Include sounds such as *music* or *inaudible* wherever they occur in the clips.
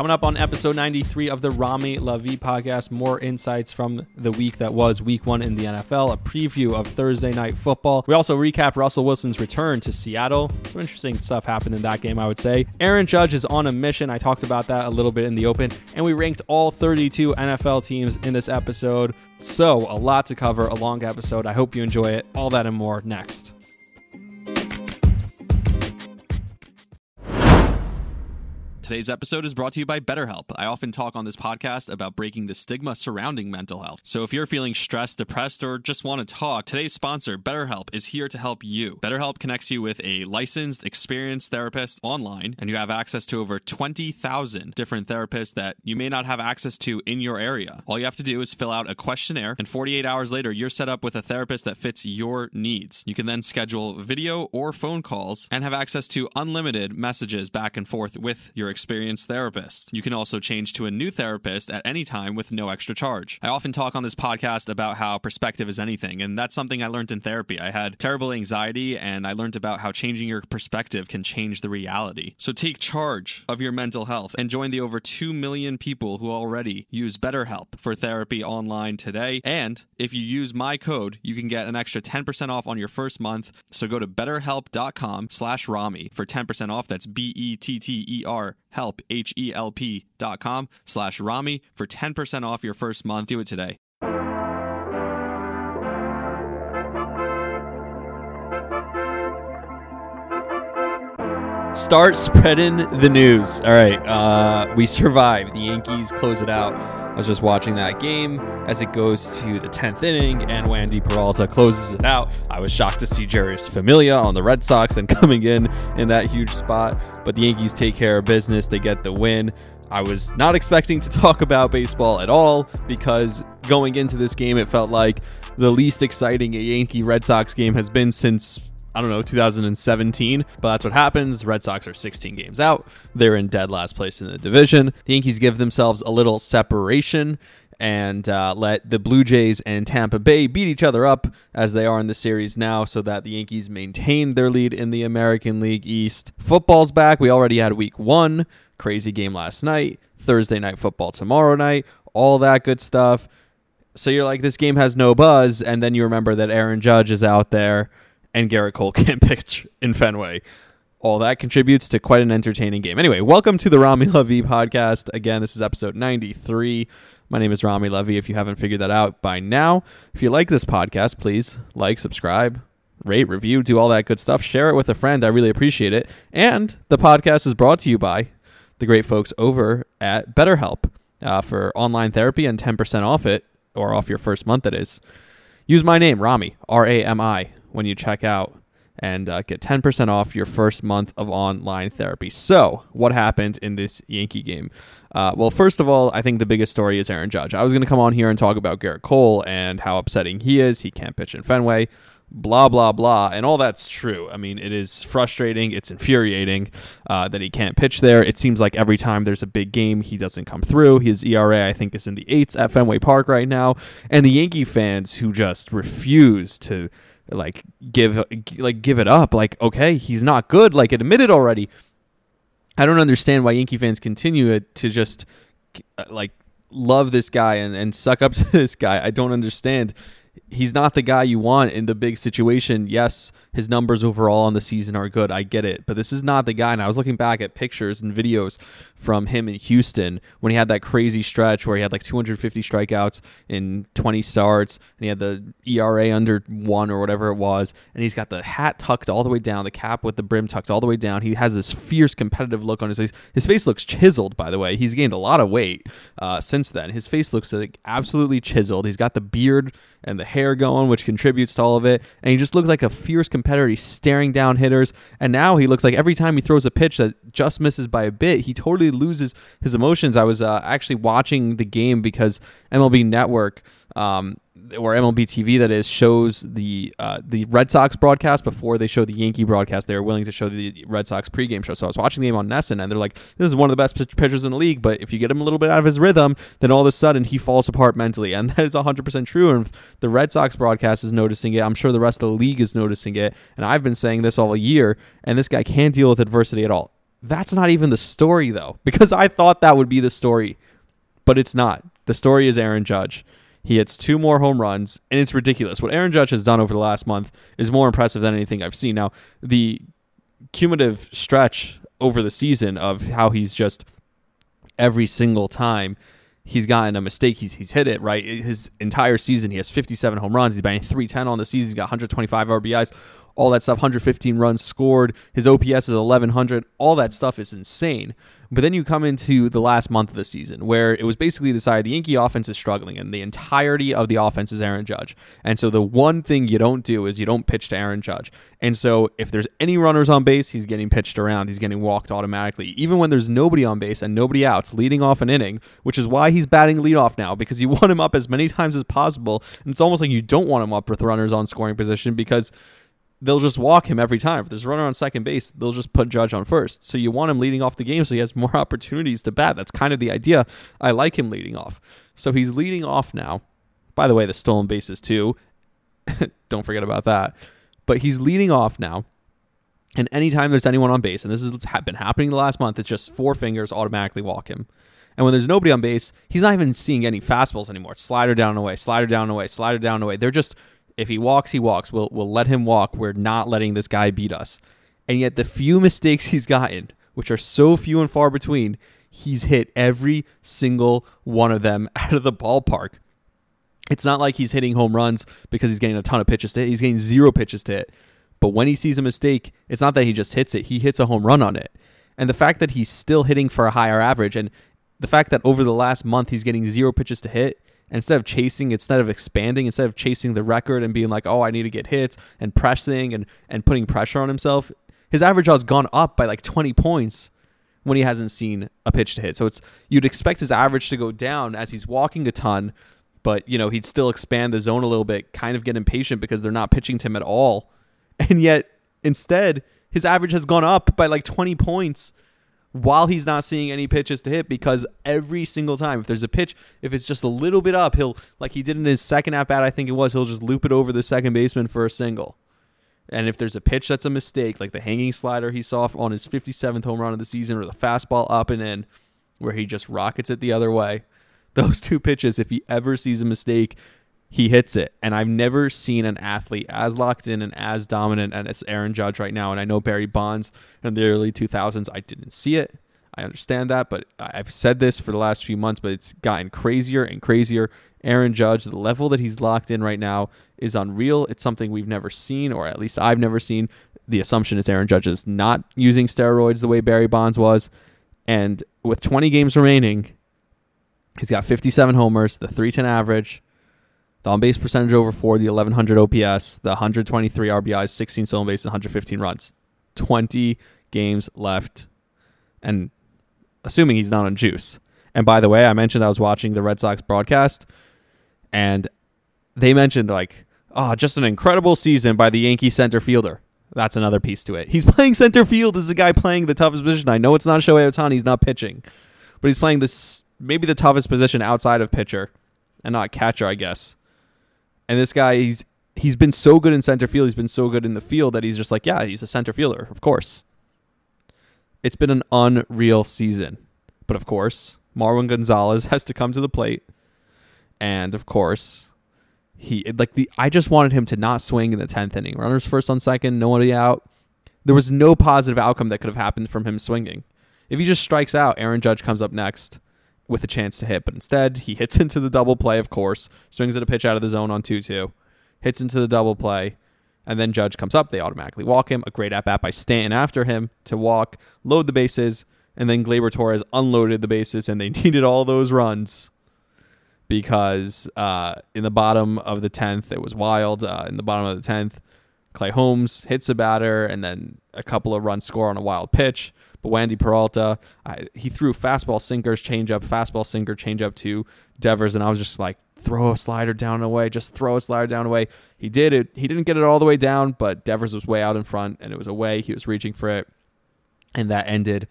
Coming up on episode 93 of the Rami Lavi podcast, more insights from the week that was week one in the NFL, a preview of Thursday night football. We also recap Russell Wilson's return to Seattle. Some interesting stuff happened in that game, I would say. Aaron Judge is on a mission. I talked about that a little bit in the open, and we ranked all 32 NFL teams in this episode. So, a lot to cover, a long episode. I hope you enjoy it. All that and more next. Today's episode is brought to you by BetterHelp. I often talk on this podcast about breaking the stigma surrounding mental health. So if you're feeling stressed, depressed, or just want to talk, today's sponsor, BetterHelp, is here to help you. BetterHelp connects you with a licensed, experienced therapist online, and you have access to over 20,000 different therapists that you may not have access to in your area. All you have to do is fill out a questionnaire, and 48 hours later, you're set up with a therapist that fits your needs. You can then schedule video or phone calls and have access to unlimited messages back and forth with your experienced therapist. You can also change to a new therapist at any time with no extra charge. I often talk on this podcast about how perspective is anything, and that's something I learned in therapy. I had terrible anxiety, and I learned about how changing your perspective can change the reality. So take charge of your mental health and join the over 2 million people who already use BetterHelp for therapy online today. And if you use my code, you can get an extra 10% off on your first month. So go to betterhelp.com slash Rami for 10% off. That's B-E-T-T-E-R help, H-E-L-P dot com slash Rami for 10% off your first month. Do it today. Start spreading the news. All right, uh, we survived. The Yankees close it out. I was just watching that game as it goes to the 10th inning, and Wandy Peralta closes it out. I was shocked to see Jeurys Familia on the Red Sox and *laughs* coming in in that huge spot, but the Yankees take care of business. They get the win. I was not expecting to *laughs* talk about baseball at all because going into this game, it felt like the least exciting a Yankee Red Sox game has been since I don't know, 2017. But that's what happens. Red Sox are 16 games out. They're in dead last place in the division. The Yankees give themselves a little separation and uh, let the Blue Jays and Tampa Bay beat each other up as they are in the series now, so that the Yankees maintain their lead in the American League East. Football's back. We already had week one. Crazy game last night. Thursday night football tomorrow night. All that good stuff. So you're like, this game has no buzz. And then you remember that Aaron Judge is out there and Gerrit Cole *laughs* can't pitch in Fenway. All that contributes to quite an entertaining game. Anyway, welcome to the Rami Levy podcast. Again, this is episode 93. My name is Rami Levy. If you haven't figured that out by now, if you like this podcast, please like, subscribe, rate, review, do all that good stuff. Share it with a friend. I really appreciate it. And the podcast is brought to you by the great folks over at BetterHelp uh, for online therapy and 10% off it, or off your first month, that is. Use my name, Rami, R A M I when you check out and uh, get 10% off your first month of online therapy. So, what happened in this Yankee game? Uh, well, first of all, I think the biggest story is Aaron Judge. I was going to come on here and talk about Gerrit Cole and how upsetting he is. He can't pitch in Fenway, blah, blah, blah. And all that's true. I mean, it is frustrating. It's infuriating uh, that he can't pitch there. It seems like every time there's a big game, he doesn't come through. His ERA, I think, is in the eights at Fenway Park right now. And the Yankee fans who just refuse to like give like give it up. Like okay he's not good. Like admit it already. I don't understand why yankee fans continue to just uh, like love this guy and, and suck up *laughs* to this guy. I don't understand he's not the guy you want in the big situation. Yes, his numbers overall on the season are good. I get it. But this is not the guy. And I was looking back at pictures and videos from him in Houston when he had that crazy stretch where he had like 250 strikeouts in 20 starts and he had the ERA under one or whatever it was. And he's got the hat tucked all the way down, the cap with the brim tucked all the way down. He has this fierce competitive look on his face. His face looks chiseled, by the way. He's gained a lot of weight uh, since then. His face looks like absolutely chiseled. He's got the beard and the hair going, which contributes to all of it. And he just looks like a fierce competitor. He's staring down hitters. And now he looks like every time he throws a pitch that just misses by a bit, he totally loses his emotions. I was uh, actually watching the game because MLB Network um, or MLB TV that is shows the uh, the Red Sox broadcast before they show the Yankee broadcast. They were willing to show the Red Sox pregame show. So I was watching the game on NESN, and they're like, "This is one of the best pitchers in the league." But if you get him a little bit out of his rhythm, then all of a sudden he falls apart mentally, and *laughs* that is 100 percent true. And the Red Sox broadcast is noticing it. I'm sure the rest of the league is noticing it, and I've been saying this all year. And this guy can't deal with adversity at all That's not even the story though, *laughs* because I thought that would be the story, but it's not. The story is Aaron Judge. He hits two more home runs, and it's ridiculous. What Aaron Judge has done over the last month is more impressive than anything I've seen. Now, the cumulative stretch over the season of how he's just every single time he's gotten a mistake, he's he's hit it right. His entire season, he has 57 home runs. He's batting 310 on the season. He's got 125 RBIs all that stuff, 115 runs scored. His OPS is 1100. All that stuff is insane. But then you come into the last month of the season where it was basically decided the Yankee offense is struggling and the entirety of the offense is Aaron Judge. And so the one thing you don't do is you don't pitch to Aaron Judge. And so if there's any runners on base, he's getting pitched around. He's getting walked automatically. Even when there's nobody on base and nobody outs, leading off an inning, which is why he's batting leadoff now because you *laughs* want him up as many times as possible. And it's almost like you don't want him up with runners on scoring position because they'll just walk him every time. If there's a runner on second base, they'll just put Judge on first. So you want him leading off the game so he has *laughs* more opportunities to bat. That's kind of the idea. I like him leading off. So he's leading off now. By the way, the stolen bases too. *laughs* Don't forget about that. But he's leading off now. And anytime there's anyone on base, and this has been happening the last month, it's just four fingers automatically walk him. And when there's nobody on base, he's not even seeing any fastballs anymore. It's slider down away, slider down away, slider down away. They're just if he walks, he walks. We'll we'll let him walk. We're not letting this guy beat us. And yet the few mistakes he's gotten, which are so few and far between, he's hit every single one of them *laughs* out of the ballpark. It's not like he's hitting home runs because he's getting a ton of pitches to hit. He's getting zero pitches to hit. But when he sees a mistake, it's not that he just hits it, he hits a home run on it. And the fact that he's still hitting for a higher average and the fact that over the last month he's getting zero pitches to hit instead of chasing, instead of expanding, instead of chasing the record and being like, oh, I need to get hits and pressing and, and putting pressure on himself, his average has gone up by like 20 points when he hasn't seen a pitch to hit. So it's you'd expect his average to go down as he's walking a ton, but you know, he'd still expand the zone a little bit, kind of get impatient because they're not pitching to him at all. And yet instead, his average has gone up by like 20 points while he's not seeing any pitches to hit because every single time if there's a pitch if it's just a little bit up he'll like he did in his second at bat I think it was he'll just loop it over the second baseman for a single. And if there's a pitch that's a mistake like the hanging slider he saw on his 57th home run of the season or the fastball up and in where he just rockets it the other way *laughs* those two pitches if he ever sees a mistake he hits it. And I've never seen an athlete as locked in and as dominant as Aaron Judge right now. And I know Barry Bonds in the early 2000s, I didn't see it. I understand that, but I've said this for the last few months, but it's gotten crazier and crazier. Aaron Judge, the level that he's locked in right now is unreal. It's something we've never seen, or at least I've never seen. The assumption is Aaron Judge is not using steroids the way Barry Bonds was. And with 20 games remaining, he's got 57 homers, the 310 average, the on base percentage over four, the 1100 OPS, the 123 RBIs, 16 stolen bases, 115 runs. 20 games left. And assuming he's not on juice. And by the way, I mentioned I was watching the Red Sox broadcast and they mentioned like, oh, just an incredible season by the Yankee center fielder. That's another piece to it. He's *laughs* playing center field as a guy playing the toughest position. I know it's not Shohei Ohtani, he's not pitching, but he's playing this maybe the toughest position outside of pitcher and not catcher, I guess. And this guy, he's he's been so good in center field. He's been so good in the field that he's just like, yeah, he's a center fielder, of course. It's been an unreal season. But of course, Marwin Gonzalez *laughs* has to come to the plate. And of course, he like the I just wanted him to not swing in the 10th inning. Runners first on second, nobody out. There was no positive outcome that could have happened from him swinging. If he just strikes out, Aaron Judge comes up next with a chance to hit, but instead he hits *laughs* into the double play, of course, swings at a pitch out of the zone on 2 2, hits into the double play, and then Judge comes up. They automatically walk him. A great at bat by Stanton after him to walk, load the bases, and then Gleyber Torres unloaded the bases, and they *laughs* needed all those runs because uh, in the bottom of the 10th, it was wild. Uh, in the bottom of the 10th, Clay Holmes hits a batter, and then a couple of runs score on a wild pitch. But Wandy Peralta, I, he threw fastball sinkers, changeup, fastball sinker, changeup to Devers, and I was just like, throw a slider down and away, just throw a slider down and away. He did it. He didn't get it all the way down, but Devers was way out in front, and it was away. He was reaching for it, and that ended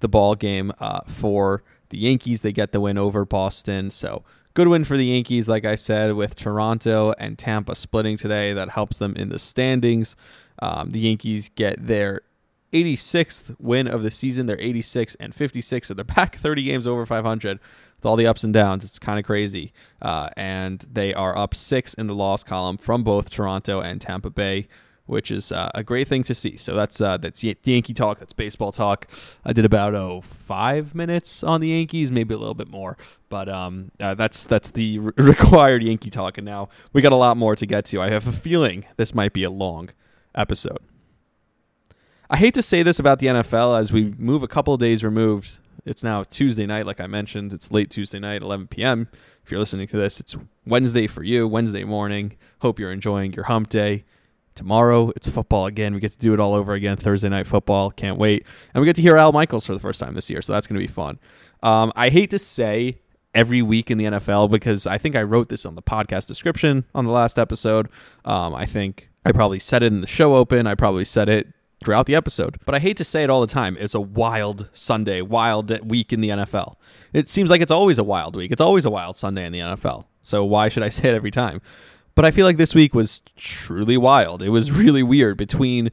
the ball game uh, for the Yankees. They get the win over Boston. So good win for the Yankees, like I said, with Toronto and Tampa splitting today. That helps them in the standings. Um, the Yankees get their 86th win of the season. They're 86 and 56, so they're back *laughs* 30 games over 500 with all the ups and downs. It's kind of crazy. Uh, and they are up six in the loss column from both Toronto and Tampa Bay which is uh, a great thing to see. So that's uh, that's Yankee talk. That's baseball talk. I did about oh five minutes on the Yankees, maybe a little bit more, but um, uh, that's that's the *laughs* re- required Yankee talk. And now we got a lot more to get to. I have a feeling this might be a long episode. I hate to say this about the NFL as we move a couple of days removed. It's now Tuesday night, like I mentioned. It's late Tuesday night, 11 p.m. If you're listening to this, it's Wednesday for you, Wednesday morning. Hope you're enjoying your hump day. Tomorrow it's football again. We get to do it all over again. Thursday night football. Can't wait. And we get to hear Al Michaels for the first time this year, so that's going to be fun. Um, I hate to say every week in the NFL because I think I wrote this on the podcast description on the last episode. Um, I think I probably said it in the show open. I probably said it throughout the episode. But I hate to say it all the time. It's a wild Sunday, wild week in the NFL. It seems like it's always a wild week. It's always a wild Sunday in the NFL. So why should I *laughs* say it every time? But I feel like this week was truly wild. It was really weird between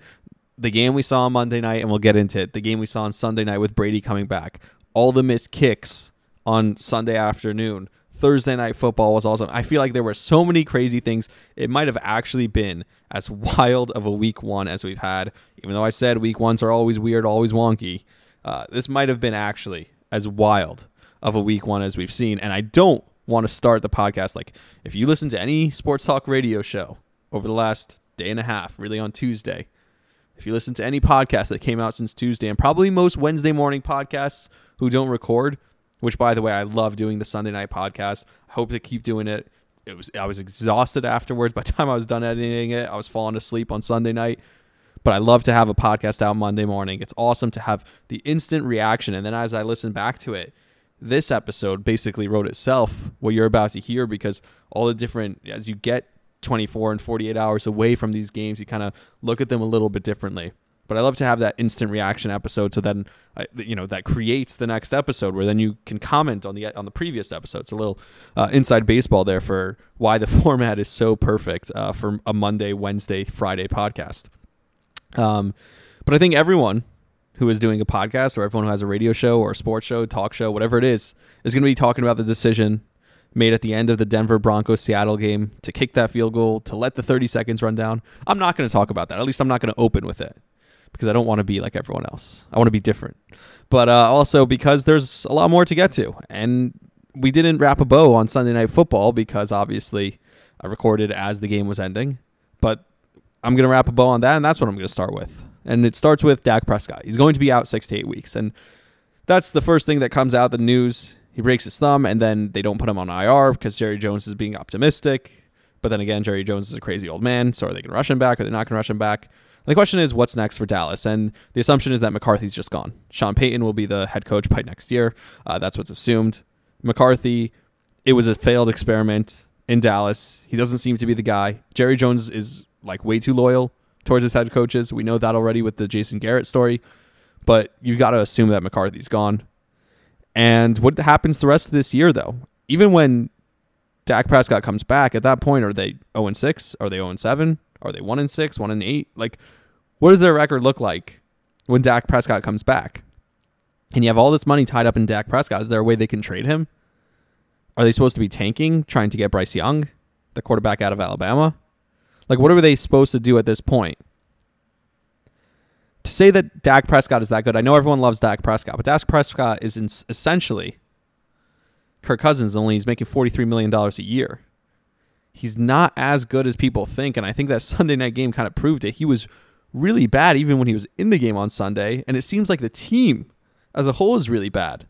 the game we saw on Monday night, and we'll get into it, the game we saw on Sunday night with Brady coming back, all the missed kicks on Sunday afternoon. Thursday night football was awesome. I feel like there were so many crazy things. It might have actually been as *laughs* wild of a week one as we've had. Even though I said week ones are always weird, always wonky, uh, this might have been actually as wild of a week one as we've seen. And I don't want to start the podcast, like if you listen to any sports talk radio show over the last day and a half, really on Tuesday, if you listen to any podcast that came out since Tuesday, and probably most Wednesday morning podcasts who don't record, which by the way, I love doing the Sunday night podcast. I hope to keep doing it. It was I was exhausted afterwards. By the *laughs* time I was done editing it, I was falling asleep on Sunday night. But I love to have a podcast out Monday morning. It's awesome to have the instant reaction. And then as I listen back to it, this episode basically wrote itself what you're about to hear because all the different as you get 24 and 48 hours away from these games you kind of look at them a little bit differently but i love to have that instant reaction episode so then you know that creates the next episode where then you can comment on the on the previous episode it's a little uh, inside baseball there for why the *laughs* format is so perfect uh, for a monday wednesday friday podcast um, but i think everyone who is doing a podcast or everyone who has a radio show or a sports show, talk show, whatever it is, is going to be talking about the decision made at the end of the Denver Broncos Seattle game to kick that field goal, to let the 30 seconds run down. I'm not going to talk about that. At least I'm not going to open with it because I don't want to be like everyone else. I want to be different. But uh, also because there's a lot more to get to. And we didn't wrap a bow on Sunday Night Football because obviously I recorded as the game was ending. But I'm going to wrap a bow on that, and that's what I'm going to start with and it starts with Dak Prescott. He's going to be out six to eight weeks, and that's the first thing that comes out the news. He breaks his thumb, and then they don't put him on IR because Jerry Jones is being optimistic. But then again, Jerry Jones is a crazy old man, so are they going to rush him back? Are they not going to rush him back? The question is, what's next for Dallas? And the assumption is that McCarthy's just gone. Sean Payton will be the head coach by next year. Uh, that's what's assumed. McCarthy, it was a failed experiment in Dallas. He doesn't seem to be the guy. Jerry Jones is like way too loyal towards his head coaches. We know that already with the Jason Garrett story, but you've got to assume that McCarthy's gone. And what happens the rest of this year, though? Even when Dak Prescott comes back, at that point, are they 0 and 6? Are they 0 and 7? Are they 1 and 6, 1 and 8? Like, what does their record look like when Dak Prescott comes back? And you have all this money tied up in Dak Prescott. Is there a way they can trade him? Are they supposed to be tanking, trying to get Bryce Young, the quarterback out of Alabama? Like, what are they supposed to do at this point? To say that Dak Prescott is that good, I know everyone loves Dak Prescott, but Dak Prescott is essentially Kirk Cousins, only he's making $43 million a year. He's not as good as people think, and I think that Sunday night game kind of proved it. He was really bad even when he was in the game on Sunday, and it seems like the team as a whole is really bad.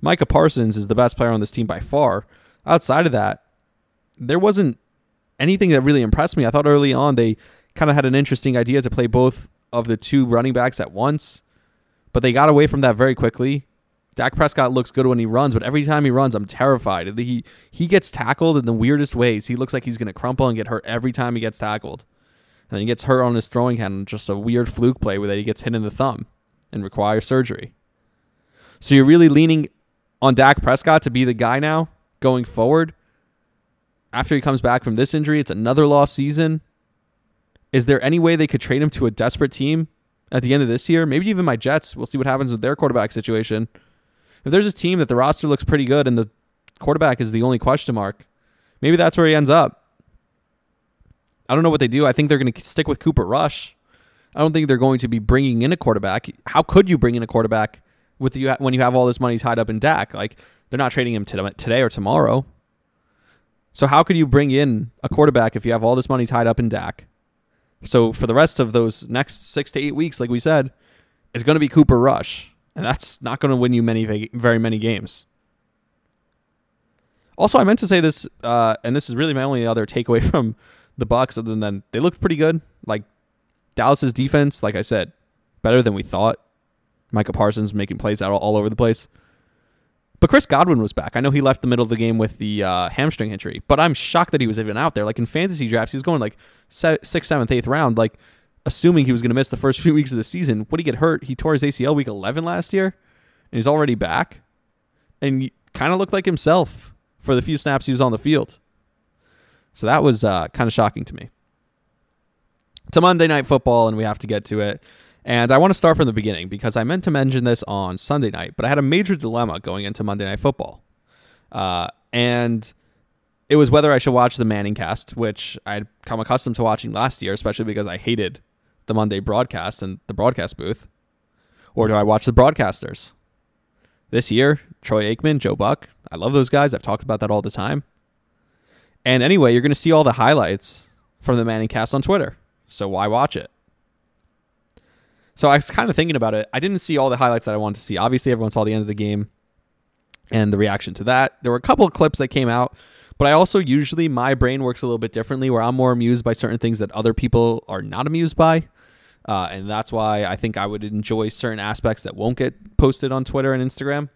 Micah Parsons is the best player on this team by far. Outside of that, there wasn't anything that really impressed me. I thought early on they kind of had an interesting idea to play both of the two running backs at once, but they got away from that very quickly. Dak Prescott looks good when he runs, but every time he runs, I'm terrified. He he gets tackled in the weirdest ways. He looks like he's going to crumple and get hurt every time he gets tackled. And he gets hurt on his throwing hand, in just a weird fluke play where that he gets hit in the thumb and requires surgery. So you're really leaning on Dak Prescott to be the guy now going forward after he comes back from this injury, it's another lost season. Is there any way they could trade him to a desperate team at the end of this year. Maybe even my Jets. We'll see what happens with their quarterback situation. If there's a team that the roster looks pretty good and the quarterback is the only question mark, maybe that's where he ends up. I don't know what they do. I think they're going to stick with Cooper Rush. I don't think they're going to be bringing in a quarterback. How could you bring in a quarterback with you when you have all this money tied up in Dak? Like they're not trading him today or tomorrow. So how could you bring in a quarterback if you have all this money tied up in Dak? So for the rest of those next six to eight weeks, like we said, it's going to be Cooper Rush, and that's not going to win you many very many games. Also, I meant to say this, uh, and this is really my only other takeaway *laughs* from the Bucs, other than they looked pretty good. Like Dallas's defense, like I said, better than we thought. Micah Parsons making plays out all, over the place. But Chris Godwin was back. I know he left the middle of the game with the uh, hamstring injury, but I'm shocked that he was even out there. Like in fantasy drafts, he was going like sixth, seventh, eighth round, like assuming he was going to miss the first *laughs* few weeks of the season. What he get hurt? He tore his ACL week 11 last year, and he's already back, and kind of looked like himself for the few snaps he was on the field. So that was uh, kind of shocking to me. To Monday Night Football, and we have to get to it. And I want to start from the beginning because I meant to mention this on Sunday night, but I had a major dilemma going into Monday Night Football. Uh, and it was whether I should watch the Manning cast, which I'd come accustomed to watching last year, especially because I hated the Monday broadcast and the broadcast booth, or do I watch the broadcasters? This year, Troy Aikman, Joe Buck, I love those guys. I've talked about that all the time. And anyway, you're going to see all the highlights from the Manning cast on Twitter. So why watch it? So I was kind of thinking about it. I didn't see all the highlights that I wanted to see. Obviously, everyone saw the end of the game and the reaction to that. There were a couple of clips that came out, but I also usually my brain works a little bit differently where I'm more amused by certain things that other people are not amused by. Uh, and that's why I think I would enjoy certain aspects that won't get posted on Twitter and Instagram.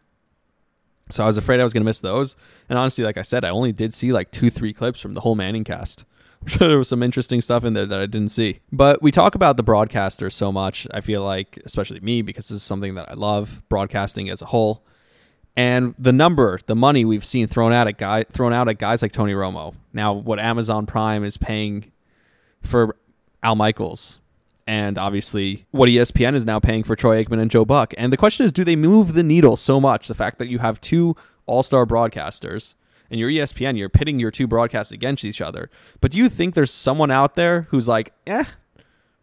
So I was afraid I was going to miss those. And honestly, like I said, I only did see like two, three clips from the whole Manning cast. *laughs* I'm sure there was some interesting stuff in there that I didn't see. But we talk about the broadcasters so much. I feel like, especially me, because this is something that I love, broadcasting as a whole. And the number, the money we've seen thrown out at guy thrown out at guys like Tony Romo. Now, what Amazon Prime is paying for Al Michaels, and obviously what ESPN is now paying for Troy Aikman and Joe Buck. And the question is, do they move the needle so much? The fact that you have two all-star broadcasters and you're ESPN, you're pitting your two broadcasts against each other. But do you think there's someone out there who's like, eh,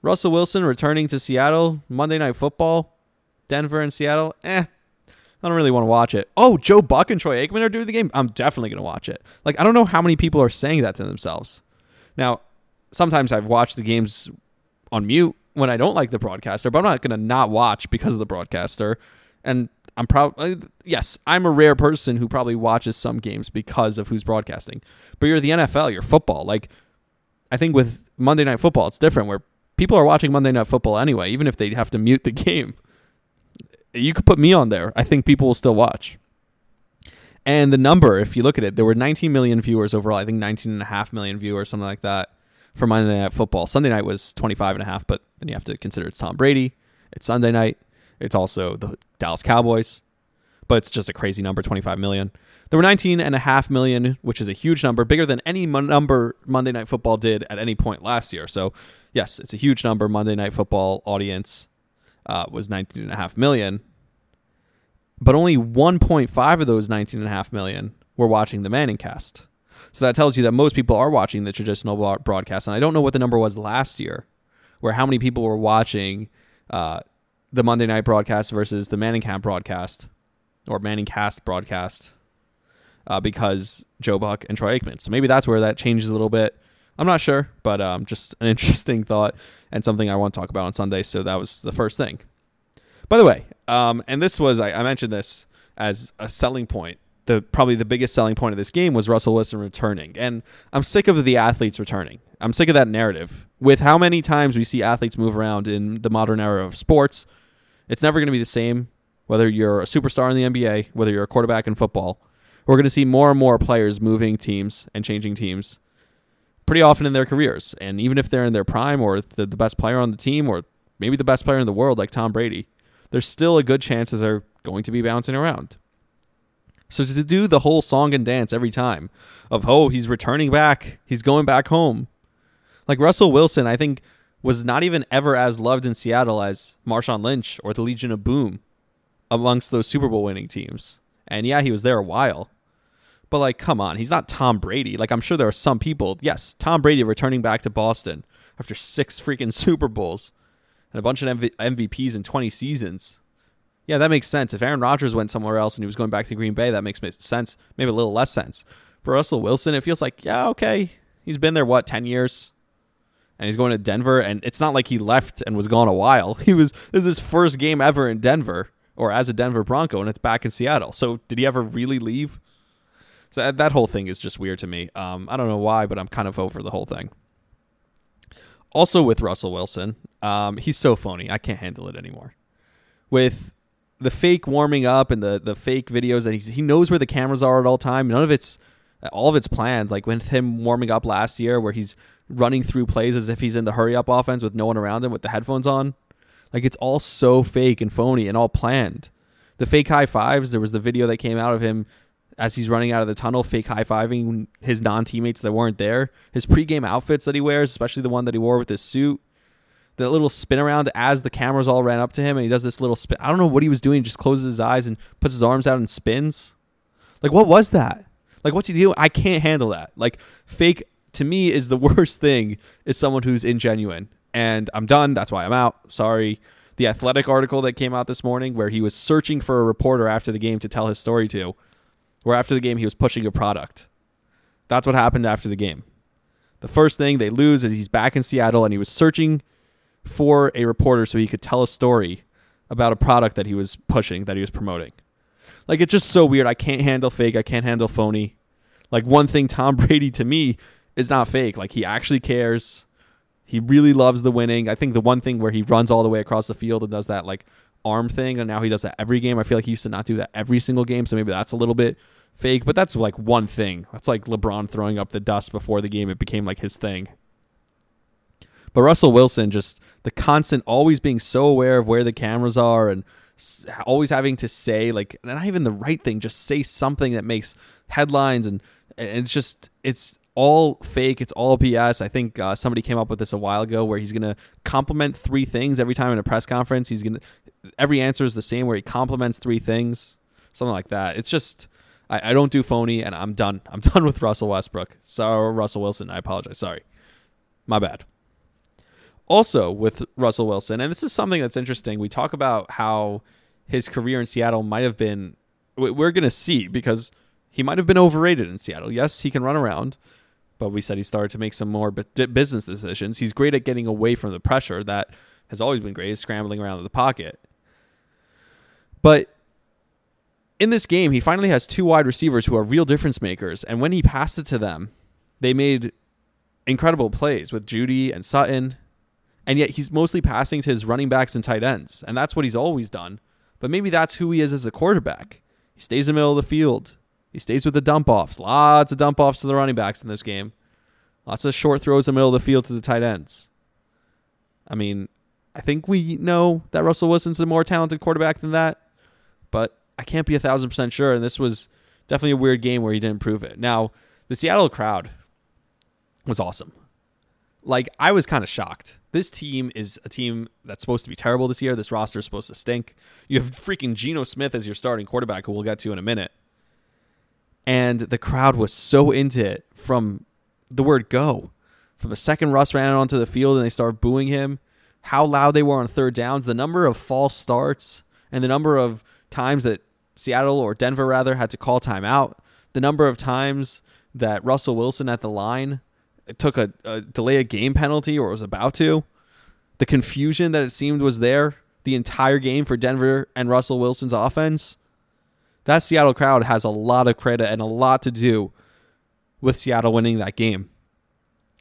Russell Wilson returning to Seattle, Monday Night Football, Denver and Seattle, eh, I don't really want to watch it. Oh, Joe Buck and Troy Aikman are doing the game. I'm definitely going to watch it. Like, I don't know how many people are saying that to themselves. Now, sometimes I've watched the games on mute when I don't like the broadcaster, but I'm not going to not watch because of the broadcaster. And I'm probably uh, yes, I'm a rare person who probably watches some games because of who's broadcasting. But you're the NFL, you're football. Like I think with Monday Night Football, it's different where people are watching Monday Night Football anyway, even if they have to mute the *laughs* game. You could put me on there. I think people will still watch. And the number, if you look at it, there were 19 million viewers overall. I think 19 and a half million viewers, something like that, for Monday Night Football. Sunday night was 25 and a half, but then you have to consider it's Tom Brady. It's Sunday night. It's also the Dallas Cowboys, but it's just a crazy number 25 million. There were 19 and a half million, which is a huge number, bigger than any number Monday Night Football did at any point last year. So, yes, it's a huge number. Monday Night Football audience uh, was 19 and a half million, but only 1.5 of those 19 and a half million were watching the Manning cast. So that tells you that most people are watching the traditional broadcast. And I don't know what the number was last year, where how many people were watching uh, the Monday night broadcast versus the Manning Camp broadcast or Manning Cast broadcast uh, because Joe Buck and Troy Aikman. So maybe that's where that changes a little bit. I'm not sure, but um, just an *laughs* interesting thought and something I want to talk about on Sunday. So that was the first thing. By the way, um, and this was I, I mentioned this as a selling point. The probably the biggest selling point of this game was Russell Wilson returning, and I'm sick of the athletes returning. I'm sick of that narrative. With how many times we see athletes move around in the modern era of sports, it's never going to be the same, whether you're a superstar in the NBA, whether you're a quarterback in football. We're going to see more and more players moving teams and changing teams pretty often in their careers. And even if they're in their prime or the, the best player on the team or maybe the best player in the world like Tom Brady, there's still a good chance that they're going to be bouncing around. So to do the whole song and dance every time of, oh, he's returning back, he's going back home. Like Russell Wilson, I think was not even ever as loved in Seattle as Marshawn Lynch or the Legion of Boom amongst those Super Bowl winning teams. And yeah, he was there a while. But like, come on, he's not Tom Brady. Like, I'm sure there are some people. Yes, Tom Brady returning back to Boston after six freaking *laughs* Super Bowls and a bunch of MV- MVPs in 20 seasons. Yeah, that makes sense. If Aaron Rodgers went somewhere else and he was going back to Green Bay, that makes sense. Maybe a little less sense. For Russell Wilson, it feels like, yeah, okay. He's been there, what, 10 years? And he's going to Denver, and it's not like he left and was gone a while. *laughs* He was, this is his first game ever in Denver or as a Denver Bronco, and it's back in Seattle. So did he ever really leave? So that, whole thing is just weird to me. Um, I don't know why, but I'm kind of over the whole thing. Also with Russell Wilson, um, he's so phony. I can't handle it anymore. With the fake warming up and the the fake videos that he's, he knows where the cameras are at all time. None of it's all of it's planned. Like with him warming up last year, where he's running through plays as if he's in the hurry up offense with no one around him with the headphones on. Like it's all so fake and phony and all planned. The fake high fives. There was the video that came out of him as he's running out of the tunnel, fake high fiving his non teammates that weren't there. His pregame outfits that he wears, especially the one that he wore with his suit. The little spin around as the cameras all ran up to him, and he does this little spin. I don't know what he was doing. He Just closes his eyes and puts his arms out and spins. Like what was that? Like what's he doing? I can't handle that. Like fake to me is the *laughs* worst thing. Is someone who's ingenuine, and I'm done. That's why I'm out. Sorry. The athletic article that came out this morning, where he was searching for a reporter after the game to tell his story to where after the game he was pushing a product. That's what happened after the game. The first thing they lose is he's back in Seattle and he was searching for a reporter so he could tell a story about a product that he was pushing, that he was promoting. Like it's just so weird. I can't handle fake. I can't handle phony. Like one thing Tom *laughs* Brady to me is not fake. Like he actually cares. He really loves the winning. I think the one thing where he runs all the way across the field and does that like arm thing, and now he does that every game. I feel like he used to not do that every single game, so maybe that's a little bit fake. But that's like one thing. That's like LeBron throwing up the dust before the game. It became like his thing. But Russell Wilson, just the constant, always being so aware of where the cameras are and always having to say like not even the right thing, just say something that makes headlines and, and it's just it's all fake. It's all BS. I think uh, somebody came up with this a while ago where he's going to compliment three things every time in a press conference. He's going to every answer is the same where he compliments three things, something like that. It's just I, I don't do phony, and I'm done. I'm *laughs* done with Russell Westbrook. Sorry, Russell Wilson. I apologize. Sorry, my bad. Also with Russell Wilson, and this is something that's interesting. We talk about how his career in Seattle might have been. We're going to see because he might have been overrated in Seattle. Yes, he can run around, but we said he started to make some more business decisions. He's great at getting away from the pressure that has always been great, scrambling around in the pocket. But in this game, he finally has two wide receivers who are real difference makers. And when he passed it to them, they made incredible plays with Jeudy and Sutton. And yet he's mostly passing to his running backs and tight ends. And that's what he's always done. But maybe that's who he is as a quarterback. He stays in the middle of the field. He stays with the dump offs. Lots of dump offs to the running backs in this game. Lots of short throws in the middle of the field to the tight ends. I mean, I think we know that Russell Wilson's a more talented quarterback than that but I can't be a thousand percent sure. And this was definitely a weird game where he didn't prove it. Now, the Seattle crowd was awesome. Like, I was kind of shocked. This team is a team that's supposed to be terrible this year. This roster is supposed to stink. You have freaking Geno Smith as your starting quarterback, who we'll get to in a minute. And the crowd was so into it from the word go. From the second Russ ran onto the field and they started booing him, how loud they were on third downs, the number of false starts, and the number of times that Seattle or Denver rather had to call timeout, the number of times that Russell Wilson at the line took a, a delay a game penalty or was about to, the confusion that it seemed was there the entire game for Denver and Russell Wilson's offense. That Seattle crowd has a lot of credit and a lot to do with Seattle winning that game.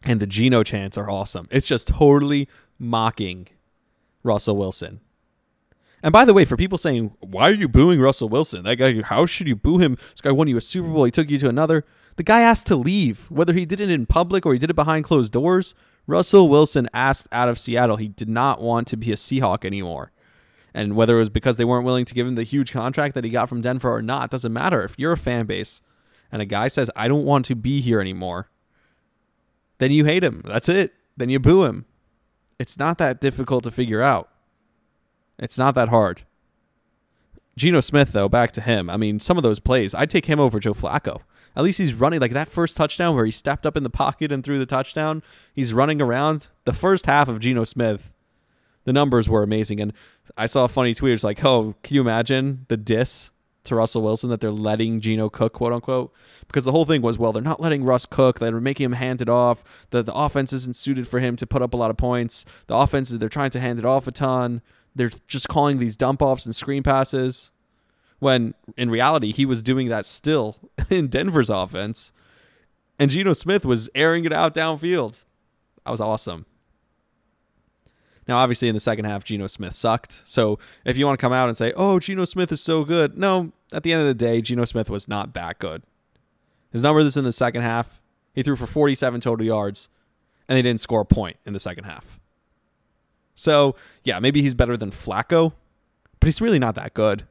And the Geno chants are awesome. It's just totally mocking Russell Wilson. And by the way, for people saying, why are you booing Russell Wilson? That guy, how should you boo him? This guy won you a Super Bowl. He took you to another. The guy asked to leave, whether he did it in public or he did it behind closed doors. Russell Wilson asked out of Seattle. He did not want to be a Seahawk anymore. And whether it was because they weren't willing to give him the huge contract that he got from Denver or not, doesn't matter. If you're a fan base and a guy says, I don't want to be here anymore, then you hate him. That's it. Then you boo him. It's not that difficult to figure out. It's not that hard. Geno Smith, though, back to him. I mean, some of those plays, I'd take him over Joe Flacco. At least he's running like that first touchdown where he stepped up in the pocket and threw the touchdown. He's running around. The first half of Geno Smith, the numbers were amazing. And I saw a funny tweet. It's like, oh, can you imagine the diss to Russell Wilson that they're letting Geno cook, quote unquote? Because the whole thing was, well, they're not letting Russ cook. They're making him hand it off. The, the offense isn't suited for him to put up a lot of points. The offense, they're trying to hand it off a ton. They're just calling these dump offs and screen passes when in reality he was doing that still *laughs* in Denver's offense. And Geno Smith was airing it out downfield. That was awesome. Now, obviously, in the second half, Geno Smith sucked. So if you want to come out and say, oh, Geno Smith is so good, no, at the end of the day, Geno Smith was not that good. His numbers in the second half, he threw for 47 total yards, and they didn't score a point in the second half. So, yeah, maybe he's better than Flacco, but he's really not that good.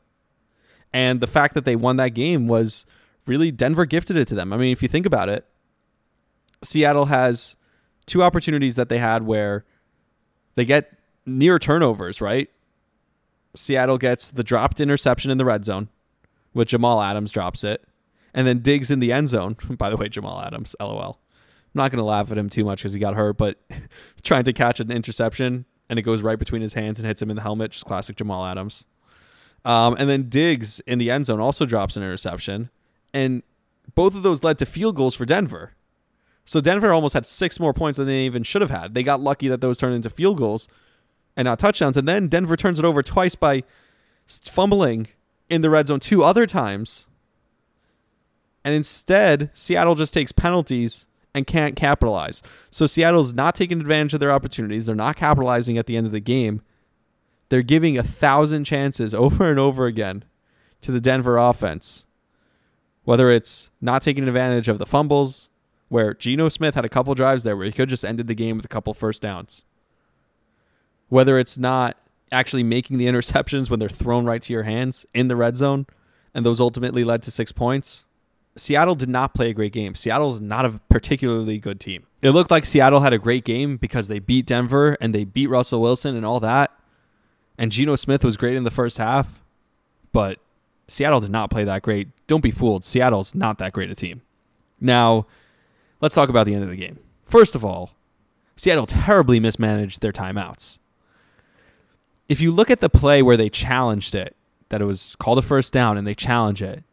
And the fact that they won that game was really Denver gifted it to them. I mean, if you think about it, Seattle has two opportunities that they had where they get near turnovers, right? Seattle gets the dropped interception in the red zone, with Jamal Adams drops it, and then Diggs in the end zone. *laughs* By the way, Jamal Adams, lol. I'm not going to laugh at him too much because he got hurt, but *laughs* trying to catch an interception and it goes right between his hands and hits him in the helmet, just classic Jamal Adams. Um, and then Diggs in the end zone also drops an interception. And both of those led to field goals for Denver. So Denver almost had six more points than they even should have had. They got lucky that those turned into field goals and not touchdowns. And then Denver turns it over twice by fumbling in the red zone two other times. And instead, Seattle just takes penalties and can't capitalize. So Seattle's not taking advantage of their opportunities. They're not capitalizing at the end of the game. They're giving a thousand chances *laughs* over and over again to the Denver offense. Whether it's not taking advantage of the fumbles, where Geno Smith had a couple drives there where he could just ended the game with a couple first downs. Whether it's not actually making the *laughs* interceptions when they're thrown right to your hands in the red zone, and those ultimately led to six points. Seattle did not play a great game. Seattle is not a particularly good team. It looked like Seattle had a great game because they beat Denver and they beat Russell Wilson and all that. And Geno Smith was great in the first half, but Seattle did not play that great. Don't be fooled. Seattle's not that great a team. Now, let's talk about the end of the game. First of all, Seattle terribly mismanaged their timeouts. If you look at the play where they challenged it, that it was called a first down and they challenge it,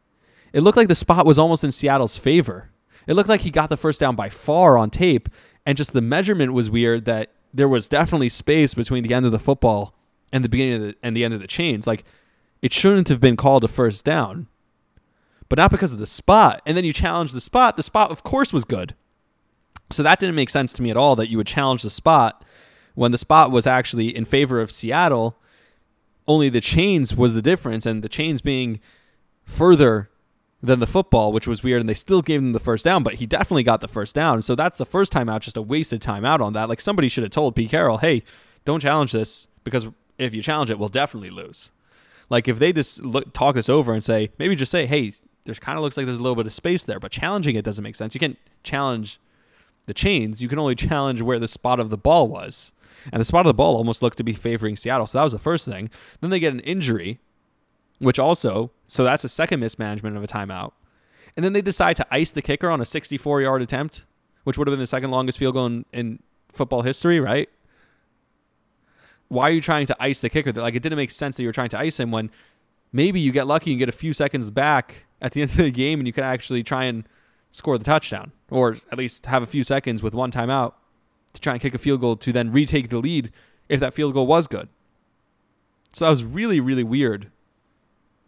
it looked like the spot was almost in Seattle's favor. It looked like he got the first down by far on tape, and just the measurement was weird that there was definitely space between the end of the football and the beginning of the and the end of the chains. Like it shouldn't have been called a first down. But not because of the spot. And then you challenge the spot. The spot, of course, was good. So that didn't make sense to me at all that you would challenge the spot when the spot was actually in favor of Seattle. Only the chains was the difference, and the chains being further than the football, which was weird, and they still gave him the first down, but he definitely got the first down. So that's the first time out, just a wasted timeout on that. Like somebody should have told Pete Carroll, hey, don't challenge this because if you challenge it, we'll definitely lose. Like if they just look, talk this over and say, maybe just say, hey, there's kind of looks like there's a little bit of space there, but challenging it doesn't make sense. You can't challenge the chains. You can only challenge where the spot of the ball was. And the spot of the ball almost looked to be favoring Seattle. So that was the first thing. Then they get an injury, which also, so that's a second mismanagement of a timeout. And then they decide to ice the kicker on a 64 yard attempt, which would have been the second longest field goal in, in football history, right? why are you trying to ice the kicker? Like it didn't make sense that you were trying to ice him when maybe you get lucky and get a few seconds back at the *laughs* end of the game and you can actually try and score the touchdown or at least have a few seconds with one timeout to try and kick a field goal to then retake the lead if that field goal was good. So that was really, really weird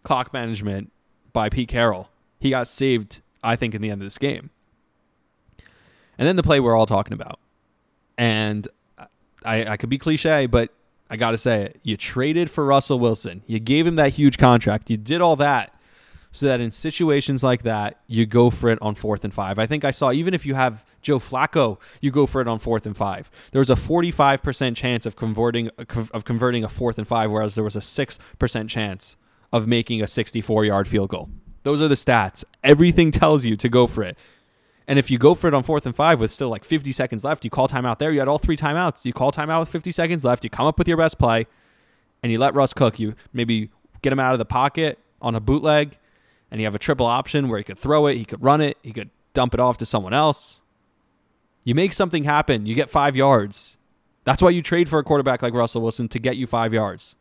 clock management by Pete Carroll. He got saved, I think, in the end of this game. And then the play we're all talking about. And I, I could be cliche, but I got to say it. You traded for Russell Wilson. You gave him that huge contract. You did all that so that in situations like that, you go for it on fourth and five. I think I saw even if you have Joe Flacco, you go for it on fourth and five. There was a 45% chance of converting of converting a fourth and five, whereas there was a 6% chance of making a 64 yard field goal. Those are the stats. Everything tells you to go for it. And if you go for it on fourth and five with still like 50 seconds left, you call timeout there. You had all three timeouts. You call timeout with 50 seconds left. You come up with your best play, and you let Russ cook. You maybe get him out of the pocket on a bootleg, and you have a triple option where he could throw it, he could run it, he could dump it off to someone else. You make something happen. You get five yards. That's why you trade for a quarterback like Russell Wilson to get you five yards.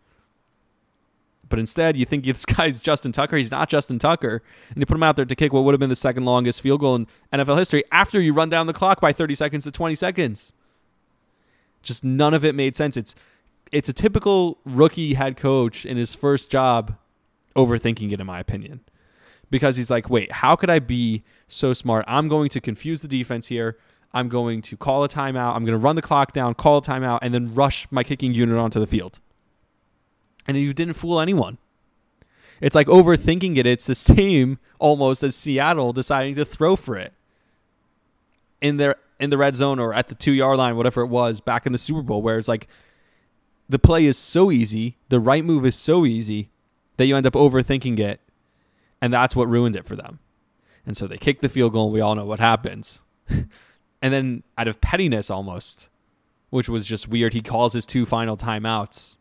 But instead, you think *laughs* this guy's Justin Tucker. He's not Justin Tucker. And you put him out there to kick what would have been the second longest field goal in NFL history after you run down the clock by 30 seconds to 20 seconds. Just none of it made sense. It's it's a typical rookie head coach in his first job overthinking it in my opinion. Because he's like, "Wait, how could I be so smart? I'm going to confuse the defense here. I'm going to call a timeout. I'm going to run the clock down, call a timeout and then rush my kicking unit onto the field." And you didn't fool anyone. It's like overthinking it. It's the same almost as Seattle deciding to throw for it in their in the red zone or at the two yard line, whatever it was back in the Super Bowl, where it's like the play is so easy, the right move is so easy that you end up overthinking it, and that's what ruined it for them. And so they kick the field goal, and we all know what happens. *laughs* and then out of pettiness almost, which was just weird, he calls his two final timeouts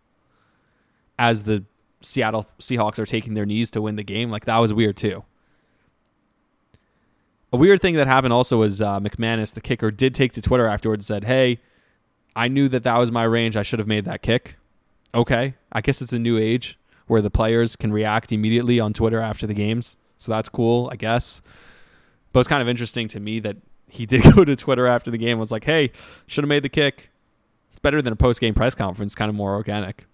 as the Seattle Seahawks are taking their knees to win the game. Like that was weird too. A weird thing that happened also was uh, McManus, the kicker, did take to Twitter afterwards and said, "Hey, I knew that that was my range. I should have made that kick." Okay, I guess it's a new age where the players can react immediately on Twitter after the games, so that's cool, I guess. But it's kind of interesting to me that he did *laughs* go to Twitter after the game and was like, "Hey, should have made the kick." It's better than a post game press conference, kind of more organic.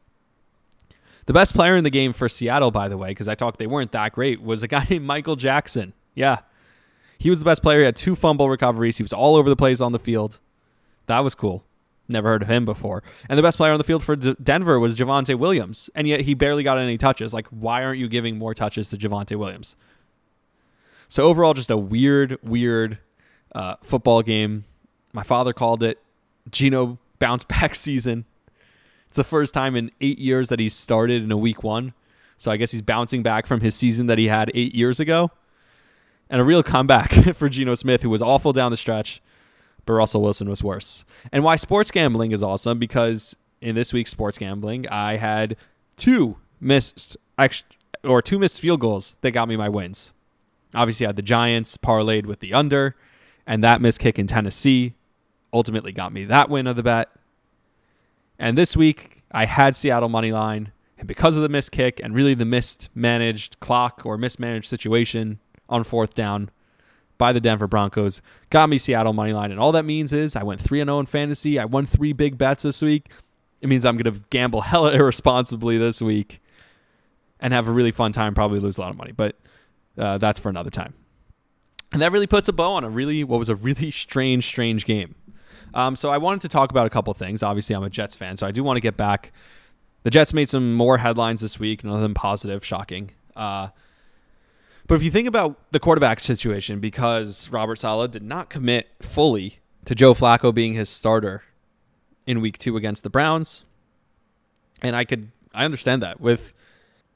The best player in the game for Seattle, by the way, because I talked they weren't that great, was a *laughs* guy named Michael Jackson. Yeah. He was the best player. He had two fumble recoveries. He was all over the place on the field. That was cool. Never heard of him before. And the best player on the field for D- Denver was Javonte Williams. And yet he barely got any touches. Like, why aren't you giving more touches to Javonte Williams? So, overall, just a weird, weird uh, football game. My father called it Geno bounce back *laughs* season. It's the first time in eight years that he's started in a week one. So I guess he's bouncing back from his season that he had eight years ago. And a real comeback *laughs* for Geno Smith, who was awful down the stretch, but Russell Wilson was worse. And why sports gambling is awesome because in this week's sports gambling, I had two missed or two missed field goals that got me my wins. Obviously, I had the Giants parlayed with the under, and that missed kick in Tennessee ultimately got me that win of the bet. And this week, I had Seattle money line, and because of the missed kick and really the mismanaged clock or mismanaged situation on fourth down by the Denver Broncos, got me Seattle money line. And all that means is I went three and zero oh in fantasy. I won three big bets this week. It means I'm going to gamble *laughs* hella irresponsibly this week and have a really fun time. Probably lose a lot of money, but uh, that's for another time. And that really puts a bow on a really what was a really *laughs* strange, strange game. Um, so I wanted to talk about a couple things. Obviously, I'm a Jets fan, so I do want to get back. The Jets made some more headlines this week, none of them positive, shocking. Uh, but if you think about the quarterback situation, because Robert Saleh did not commit fully to Joe Flacco being his starter in week two against the Browns, and I could I understand that with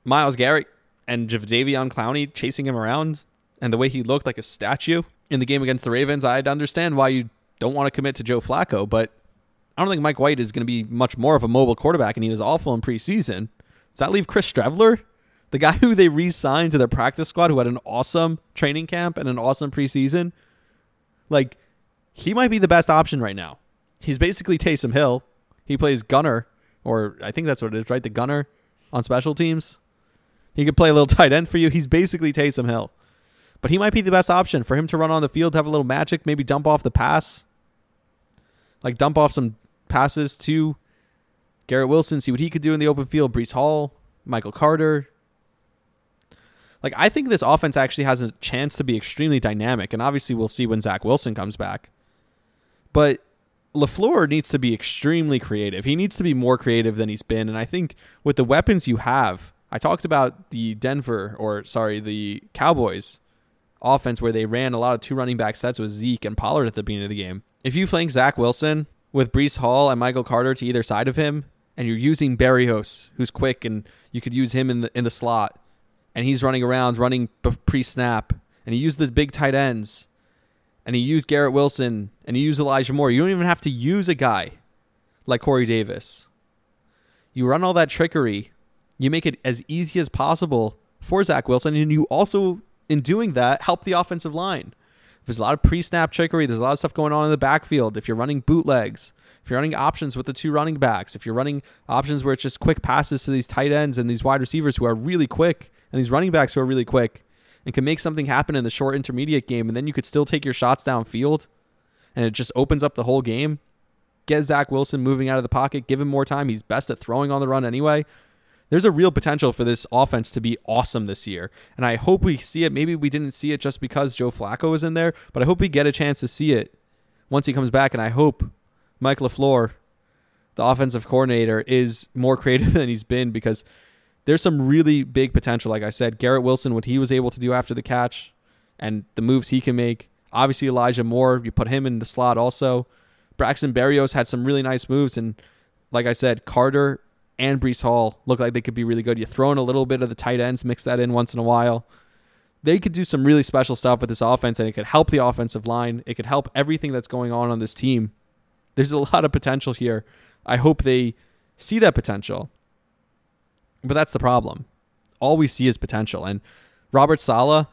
Myles Garrett and Jadeveon Clowney chasing him around and the way he looked like a statue in the game against the Ravens, I'd understand why you don't want to commit to Joe Flacco, but I don't think Mike White is going to be much more of a mobile quarterback, and he was awful in preseason. Does that leave Chris Streveler, the guy who they re-signed to their practice squad, who had an awesome training camp and an awesome preseason? Like, he might be the best option right now. He's basically Taysom Hill. He plays gunner, or I think that's what it is, right? The gunner on special teams. He could play a little *laughs* tight end for you. He's basically Taysom Hill. But he might be the best option for him to run on the field, have a little magic, maybe dump off the pass. Like dump off some passes to Garrett Wilson, see what he could do in the open field. Breece Hall, Michael Carter. Like I think this offense actually has a chance to be extremely dynamic, and obviously we'll see when Zach Wilson comes back. But LaFleur needs to be extremely creative. He needs to be more creative than he's been. And I think with the weapons you have, I talked about the Denver or sorry, the Cowboys offense where they ran a lot of two running back sets with Zeke and Pollard at the beginning of the game. If you flank Zach Wilson with Breece Hall and Michael Carter to either side of him, and you're using Berrios, who's quick, and you could use him in the in the slot, and he's running around, running pre snap, and you use the big tight ends, and you use Garrett Wilson and you use Elijah Moore, you don't even have to use a guy like Corey Davis. You run all that trickery, you make it as easy as possible for Zach Wilson, and you also, in doing that, help the offensive line. If there's a lot of pre-snap trickery. There's a lot of stuff going on in the backfield. If you're running bootlegs, if you're running options with the two running backs, if you're running options where it's just quick passes to these tight ends and these wide receivers who are really quick, and these running backs who are really quick, and can make something happen in the short intermediate game, and then you could still take your shots downfield, and it just opens up the whole game. Get Zach Wilson moving out of the pocket, give him more time. He's best at throwing on the run anyway there's a real potential for this offense to be awesome this year. And I hope we see it. Maybe we didn't see it just because Joe Flacco was in there, but I hope we get a chance to see it once he comes back. And I hope Mike LaFleur, the offensive coordinator, is more *laughs* creative than he's been because there's some really big potential. Like I said, Garrett Wilson, what he was able to do after the catch and the moves he can make. Obviously, Elijah Moore, you put him in the slot also. Braxton Berrios had some really nice moves. And like I said, Carter and Breece Hall look like they could be really good. You throw in a little bit of the tight ends, mix that in once in a while. They could do some really special stuff with this offense, and it could help the offensive line. It could help everything that's going on on this team. There's a *laughs* lot of potential here. I hope they see that potential. But that's the problem. All we see is potential. And Robert Saleh,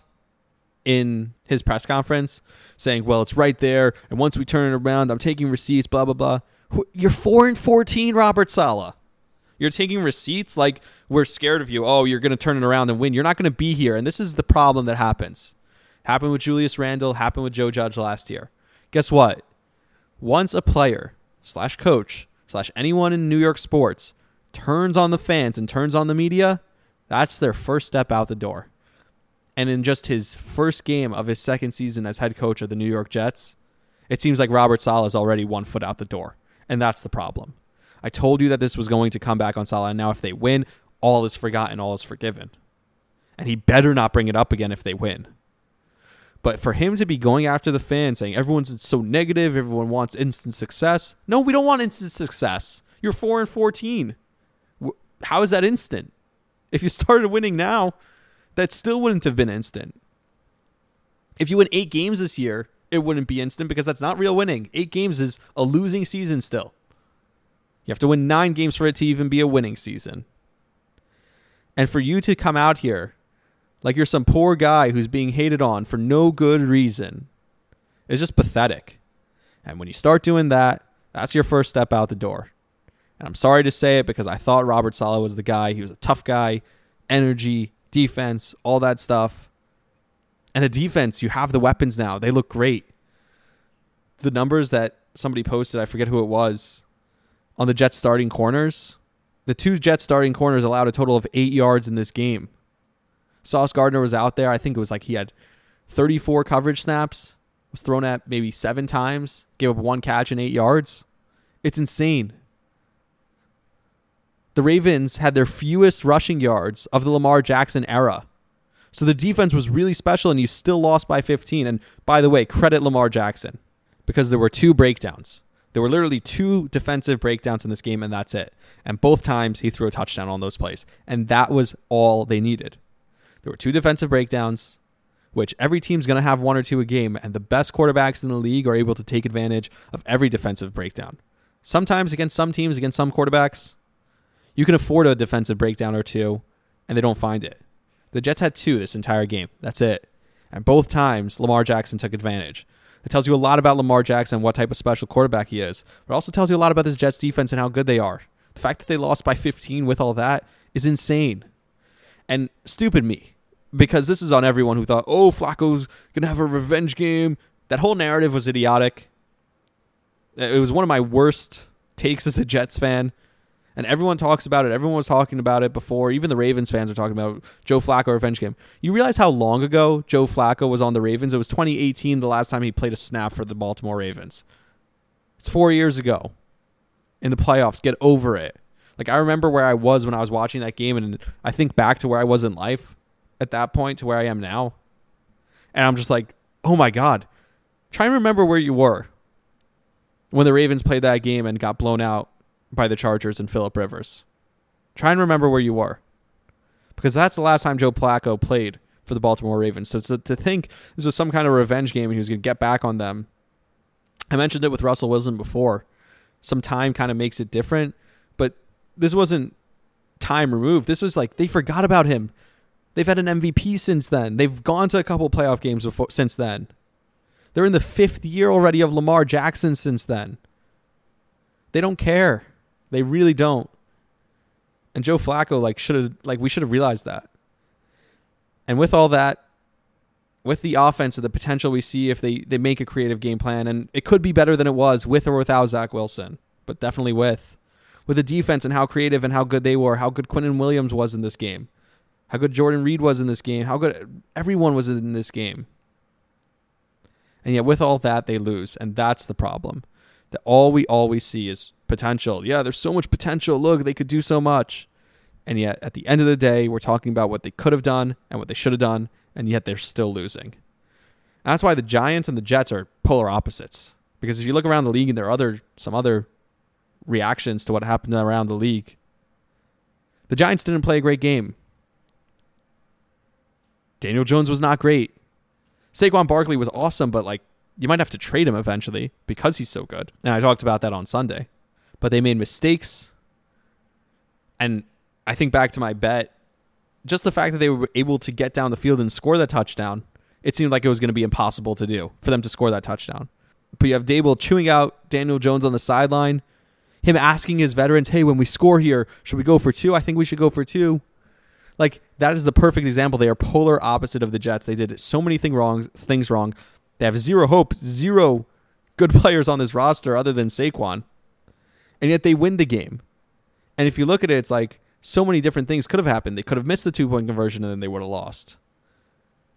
in his press conference, saying, "Well, it's right there, and once we turn it around, I'm taking receipts." Blah blah blah. You're four and fourteen, Robert Saleh. You're taking receipts like we're scared of you. Oh, you're going to turn it around and win. You're not going to be here. And this is the problem that happens. Happened with Julius Randle, happened with Joe Judge last year. Guess what? Once a player slash coach slash anyone in New York sports turns on the fans and turns on the media, that's their first step out the door. And in just his first game of his second season as head coach of the New York Jets, it seems like Robert Saleh is already one foot out the door. And that's the problem. I told you that this was going to come back on Saleh. And now, if they win, all is forgotten, all is forgiven. And he better not bring it up again if they win. But for him to be going after the fans, saying everyone's so negative, everyone wants instant success. No, we don't want instant success. You're four and fourteen. How is that instant? If you *laughs* started winning now, that still wouldn't have been instant. If you win eight games this year, it wouldn't be instant because that's not real winning. Eight games is a losing season still. You have to win nine games for it to even be a winning season. And for you to come out here like you're some poor guy who's being hated on for no good reason is just pathetic. And when you start doing that, that's your first step out the door. And I'm sorry to say it because I thought Robert Saleh was the guy. He was a tough guy, energy, defense, all that stuff. And the defense, you have the weapons now. They look great. The numbers that somebody posted, I forget who it was, on the Jets starting corners. The two Jets starting corners allowed a total of eight yards in this game. Sauce Gardner was out there. I think it was like he had 34 coverage snaps, was thrown at maybe seven times, gave up one catch and eight yards. It's insane. The Ravens had their fewest rushing yards of the Lamar Jackson era. So the defense was really special, and you still lost by 15. And by the way, credit Lamar Jackson because there were two breakdowns. There were literally two defensive breakdowns in this game, and that's it. And both times he threw a touchdown on those plays. And that was all they needed. There were two defensive breakdowns, which every team's going to have one or two a game, and the best quarterbacks in the league are able to take advantage of every defensive breakdown. Sometimes against some teams, against some quarterbacks, you can afford a defensive breakdown or two, and they don't find it. The Jets had two this entire game. That's it. And both times, Lamar Jackson took advantage. It tells you a lot about Lamar Jackson, what type of special quarterback he is. But it also tells you a lot about this Jets defense and how good they are. The fact that they lost by 15 with all that is insane. And stupid me, because this is on everyone who thought, oh, Flacco's going to have a revenge game. That whole narrative was idiotic. It was one of my worst takes as a Jets fan and everyone talks about it. Everyone was talking about it before. Even the Ravens fans are talking about Joe Flacco revenge game. You realize how long ago Joe Flacco was on the Ravens? It was 2018, the last time he played a snap for the Baltimore Ravens. It's four years ago in the playoffs. Get over it. Like I remember where I was when I was watching that game, and I think back to where I was in life at that point to where I am now, and I'm just like, oh my god. Try and remember where you were when the Ravens played that game and got blown out by the Chargers and Philip Rivers. Try and remember where you were. Because that's the last time Joe Flacco played for the Baltimore Ravens. So to, to think this was some kind of revenge game and he was going to get back on them. I mentioned it with Russell Wilson before. Some time kind of makes it different, but this wasn't time removed. This was like they forgot about him. They've had an MVP since then. They've gone to a couple playoff games before since then. They're in the fifth year already of Lamar Jackson since then. They don't care. They really don't. And Joe Flacco like should have like we should have realized that. And with all that, with the offense and the potential we see if they, they make a creative game plan, and it could be better than it was with or without Zach Wilson, but definitely with. With the defense and how creative and how good they were, how good Quinnen Williams was in this game, how good Jordan Reed was in this game, how good everyone was in this game. And yet, with all that, they lose. And that's the problem. That all we always see is potential. Yeah, there's so much potential. Look, they could do so much. And yet, at the end of the day, we're talking about what they could have done and what they should have done, and yet they're still losing. And that's why the Giants and the Jets are polar opposites. Because if you look around the league and there are other some other reactions to what happened around the league, the Giants didn't play a great game. Daniel Jones was not great. Saquon Barkley was awesome, but like you might have to trade him eventually because he's so good. And I talked about that on Sunday. But they made mistakes. And I think back to my bet, just the fact that they were able to get down the field and score that touchdown, it seemed like it was going to be impossible to do for them to score that touchdown. But you have Daboll chewing out Daniel Jones on the sideline, him asking his veterans, "Hey, when we score here, should we go for two? I think we should go for two. Like that is the perfect example. They are polar opposite of the Jets. They did so many thing wrong, things wrong. They have zero hope, zero good *laughs* players on this roster other than Saquon, and yet they win the game. And if you look at it, it's like so many different things could have happened. They could have missed the two point conversion and then they would have lost.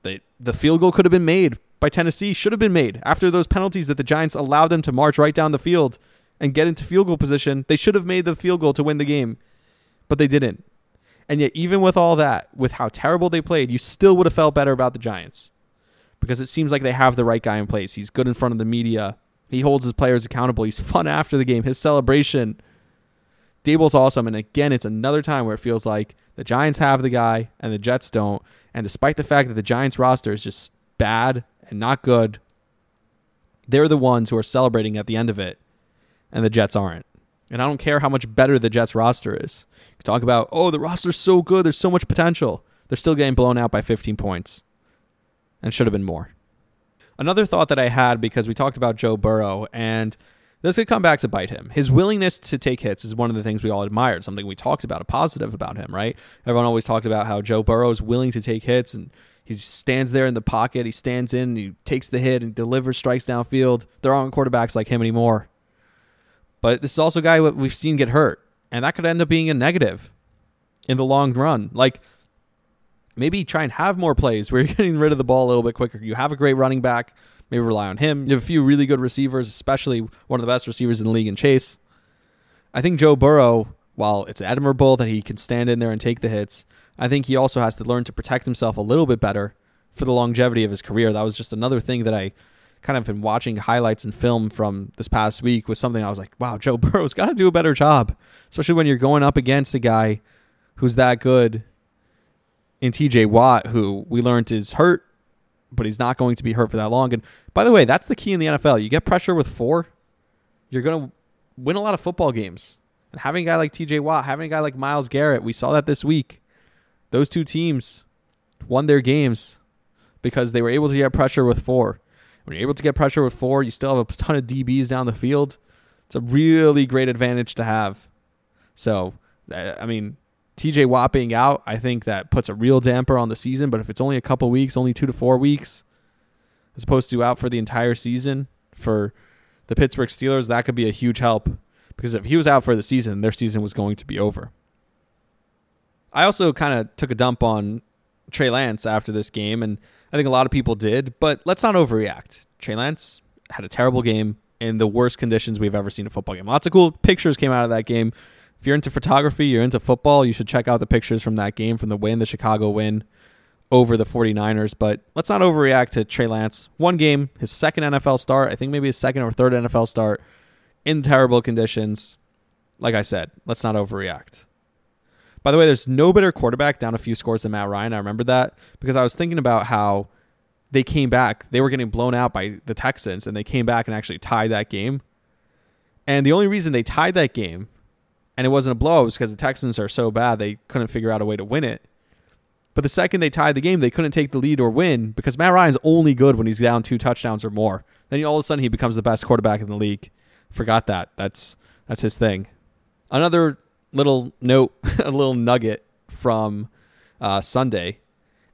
They, the field goal could have been made by Tennessee, should have been made after those penalties that the Giants allowed them to march right down the field and get into field goal position. They should have made the field goal to win the game, but they didn't. And yet, even with all that, with how terrible they played, you still would have felt better about the Giants because it seems like they have the right guy in place. He's good in front of the media. He holds his players accountable. He's *laughs* fun after the game. His celebration Daboll's awesome. And again, it's another time where it feels like the Giants have the guy and the Jets don't. And despite the fact that the Giants roster is just bad and not good, they're the ones who are celebrating at the end of it, and the Jets aren't. And I don't care how much better the Jets roster is. You talk about, oh, the roster's so good, there's so much potential. They're still getting blown out by 15 points, and should have been more. Another thought that I had because we talked about Joe Burrow, and this could come back to bite him. His willingness to take hits is one of the things we all admired, something we talked about, a positive about him, right? Everyone always talked about how Joe Burrow is willing to take hits and he stands there in the pocket, he stands in, he takes the hit and delivers strikes downfield. There aren't quarterbacks like him anymore. But this is also a guy we've seen get hurt, and that could end up being a negative in the long run. Like maybe try and have more plays where *laughs* you're getting rid of the ball a little bit quicker. You have a great running back maybe rely on him. You have a few really good receivers, especially one of the best receivers in the league in Chase. I think Joe Burrow, while it's admirable that he can stand in there and take the hits, I think he also has to learn to protect himself a little bit better for the longevity of his career. That was just another thing that I kind of been watching highlights and film from this past week was something I was like, wow, *laughs* Joe Burrow's got to do a better job, especially when you're going up against a guy who's that good in TJ Watt, who we learned is hurt but he's not going to be hurt for that long. And by the way, that's the key in the NFL. You get pressure with four, you're going to win a lot of football games. And having a guy like TJ Watt, having a guy like Myles Garrett, we saw that this week. Those two teams won their games because they were able to get pressure with four. When you're able to get pressure with four, you still have a ton of DBs down the field. It's a really great advantage to have. So, I mean, TJ Watt being out, I think that puts a real damper on the season. But if it's only a couple weeks, only two to four weeks, as opposed to out for the entire season for the Pittsburgh Steelers, that could be a huge help. Because if he was out for the season, their season was going to be over. I also kind of took a dump on Trey Lance after this game, and I think a lot of people did, but let's not overreact. Trey Lance had a terrible game in the worst conditions we've ever seen a football game. Lots of cool pictures came out of that game if you're into photography, you're into football, you should check out the pictures from that game, from the win, the Chicago win over the 49ers. But let's not overreact to Trey Lance. One game, his second NFL start, I think maybe his second or third NFL start in terrible conditions. Like I said, let's not overreact. By the way, there's no better quarterback down a few scores than Matt Ryan. I remember that because I was thinking about how they came back. They were getting blown out by the Texans, and they came back and actually tied that game. And the only reason they tied that game, and it wasn't a blow, it was because the Texans are so bad they couldn't figure out a way to win it. But the second they tied the game, they couldn't take the lead or win because Matt Ryan's only good when he's down two touchdowns or more. Then all of a sudden he becomes the best quarterback in the league. Forgot that. That's that's his thing. Another little note, *laughs* a little nugget from uh, Sunday,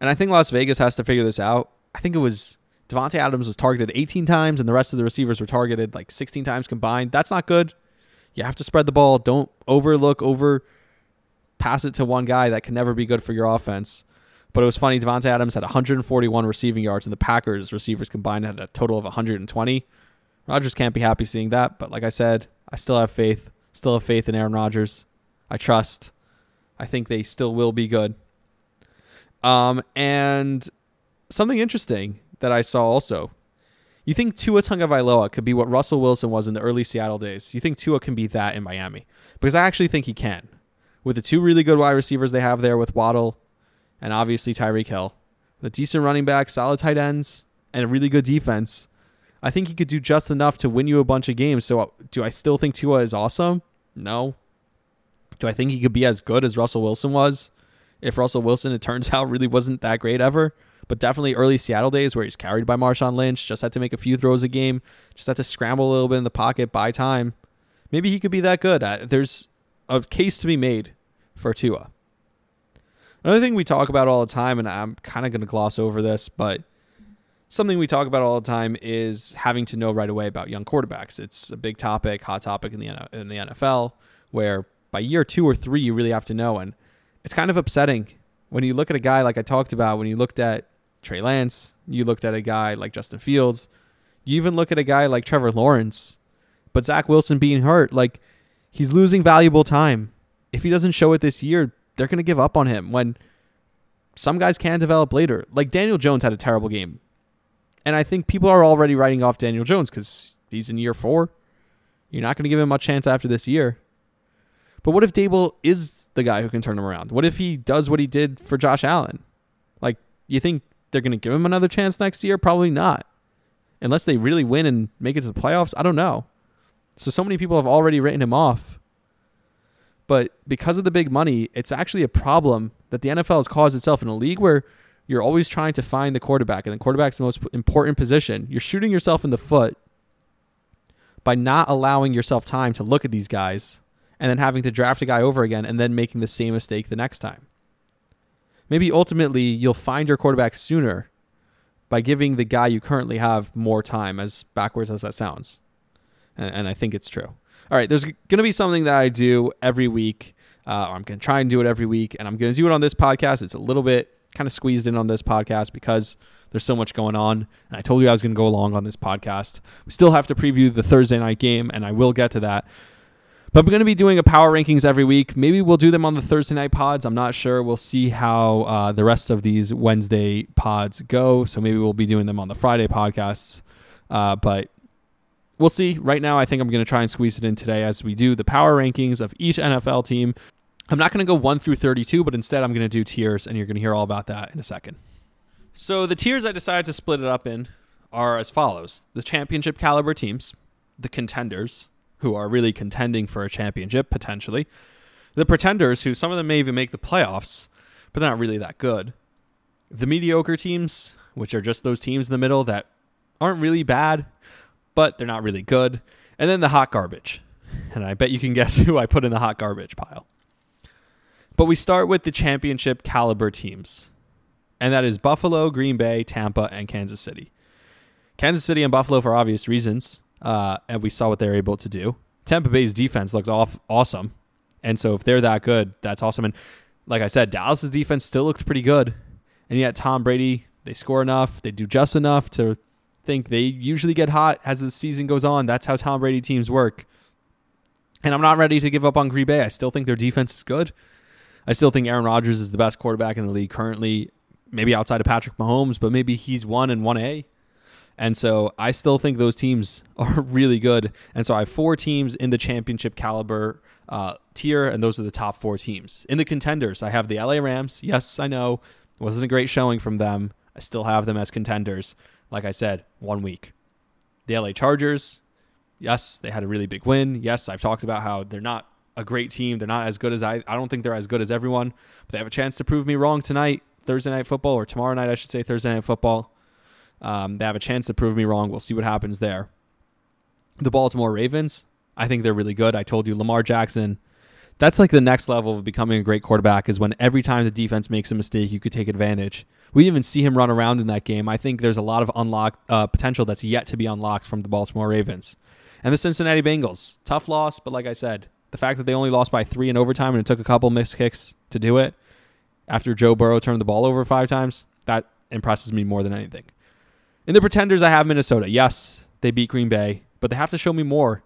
and I think Las Vegas has to figure this out. I think it was Davante Adams was targeted 18 times, and the rest of the receivers were targeted like 16 times combined. That's not good. You have to spread the ball. Don't overlook, over pass it to one guy. That can never be good for your offense. But it was funny. Davante Adams had 141 receiving yards, and the Packers receivers combined had a total of 120. Rodgers can't be happy seeing that, but like I said, I still have faith. Still have faith in Aaron Rodgers. I trust. I think they still will be good. Um, and something interesting that I saw also. You think Tua Tagovailoa could be what Russell Wilson was in the early Seattle days? You think Tua can be that in Miami? Because I actually think he can. With the two really good wide receivers they have there with Waddle and obviously Tyreek Hill, the decent running back, solid tight ends, and a really good defense, I think he could do just enough to win you a bunch of games. So, uh, do I still think Tua is awesome? No. Do I think he could be as good as Russell Wilson was? If Russell Wilson, it turns *laughs* out, really wasn't that great ever, but definitely early Seattle days where he's carried by Marshawn Lynch, just had to make a few throws a game, just had to scramble a little bit in the pocket, buy time. Maybe he could be that good. There's a case to be made for Tua. Another thing we talk about all the time, and I'm kind of going to gloss over this, but something we talk about all the time is having to know right away about young quarterbacks. It's a big topic, hot topic in the in the NFL, where by year two or three you really have to know, and it's kind of upsetting when you look at a guy like I talked about. When you looked at Trey Lance, you looked at a guy like Justin Fields, you even look at a guy like Trevor Lawrence, but Zach Wilson being hurt, like he's losing valuable time. If he doesn't show it this year, they're going to give up on him when some guys can develop later. Like Daniel Jones had a terrible game. And I think people are already writing off Daniel Jones because he's in year four. You're not going to give him much chance after this year. But what if Daboll is the guy who can turn him around? What if he does what he did for Josh Allen? Like, you think they're going to give him another chance next year? Probably not. Unless they really win and make it to the playoffs. I don't know. So, so many people have already written him off. But because of the big money, it's actually a problem that the NFL has caused itself in a league where you're always trying to find the quarterback, and the quarterback's the most important position. You're shooting yourself in the foot by not allowing yourself time to look at these guys and then having to draft a guy over again and then making the same mistake the next time. Maybe ultimately you'll find your quarterback sooner by giving the guy you currently have more time, as backwards as that sounds. And, and I think it's true. All right, there's going to be something that I do every week. Uh, or I'm going to try and do it every week, and I'm going to do it on this podcast. It's a little bit kind of squeezed in on this podcast because there's so much going on. And I told you I was going to go along on this podcast. We still have to preview the Thursday night game, and I will get to that. But I'm going to be doing a power rankings every week. Maybe we'll do them on the Thursday night pods. I'm not sure. We'll see how uh, the rest of these Wednesday pods go. So maybe we'll be doing them on the Friday podcasts. Uh, but we'll see. Right now, I think I'm going to try and squeeze it in today as we do the power rankings of each NFL team. I'm not going to go 1 through 32, but instead I'm going to do tiers, and you're going to hear all about that in a second. So the tiers I decided to split it up in are as follows the championship caliber teams, the contenders, who are really contending for a championship potentially. The pretenders, who some of them may even make the playoffs, but they're not really that good. The mediocre teams, which are just those teams in the middle that aren't really bad, but they're not really good. And then the hot garbage. And I bet you can *laughs* guess who I put in the hot garbage pile. But we start with the championship caliber teams, and that is Buffalo, Green Bay, Tampa, and Kansas City. Kansas City and Buffalo for obvious reasons uh, and we saw what they're able to do. Tampa Bay's defense looked off awesome, and so if they're that good, that's awesome. And like I said, Dallas's defense still looks pretty good, and yet Tom Brady they score enough, they do just enough to think they usually get hot as the season goes on. That's how Tom Brady teams work. And I'm not ready to give up on Green Bay. I still think their defense is good. I still think Aaron Rodgers is the best quarterback in the league currently, maybe outside of Patrick Mahomes, but maybe he's one and one A. And so I still think those teams *laughs* are really good. And so I have four teams in the championship caliber uh, tier, and those are the top four teams. In the contenders, I have the LA Rams. Yes, I know. Wasn't a great showing from them. I still have them as contenders. Like I said, one week. The LA Chargers. Yes, they had a really big win. Yes, I've talked about how they're not a great team. They're not as good as I. I don't think they're as good as everyone, but they have a chance to prove me wrong tonight, Thursday night football, or tomorrow night, I should say, Thursday night football. Um, they have a chance to prove me wrong. We'll see what happens there. The Baltimore Ravens. I think they're really good. I told you Lamar Jackson. That's like the next level of becoming a great quarterback is when every time the defense makes a mistake, you could take advantage. We even see him run around in that game. I think there's a lot of unlocked uh, potential that's yet to be unlocked from the Baltimore Ravens. And the Cincinnati Bengals. Tough loss, but like I said, the fact that they only lost by three in overtime and it took a couple missed kicks to do it after Joe Burrow turned the ball over five times, that impresses me more than anything. In the pretenders, I have Minnesota. Yes, they beat Green Bay, but they have to show me more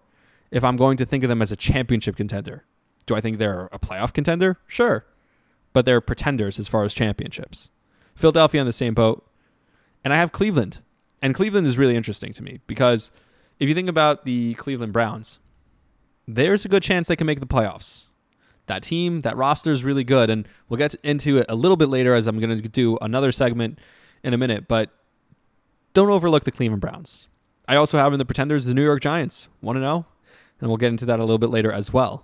if I'm going to think of them as a championship contender. Do I think they're a playoff contender? Sure. But they're pretenders as far as championships. Philadelphia on the same boat. And I have Cleveland. And Cleveland is really interesting to me because if you think about the Cleveland Browns, there's a good chance they can make the playoffs. That team, that roster is really good. And we'll get into it a little bit later as I'm going to do another segment in a minute. But don't overlook the Cleveland Browns. I also have in the pretenders the New York Giants, 1 0 and we'll get into that a little bit later as well.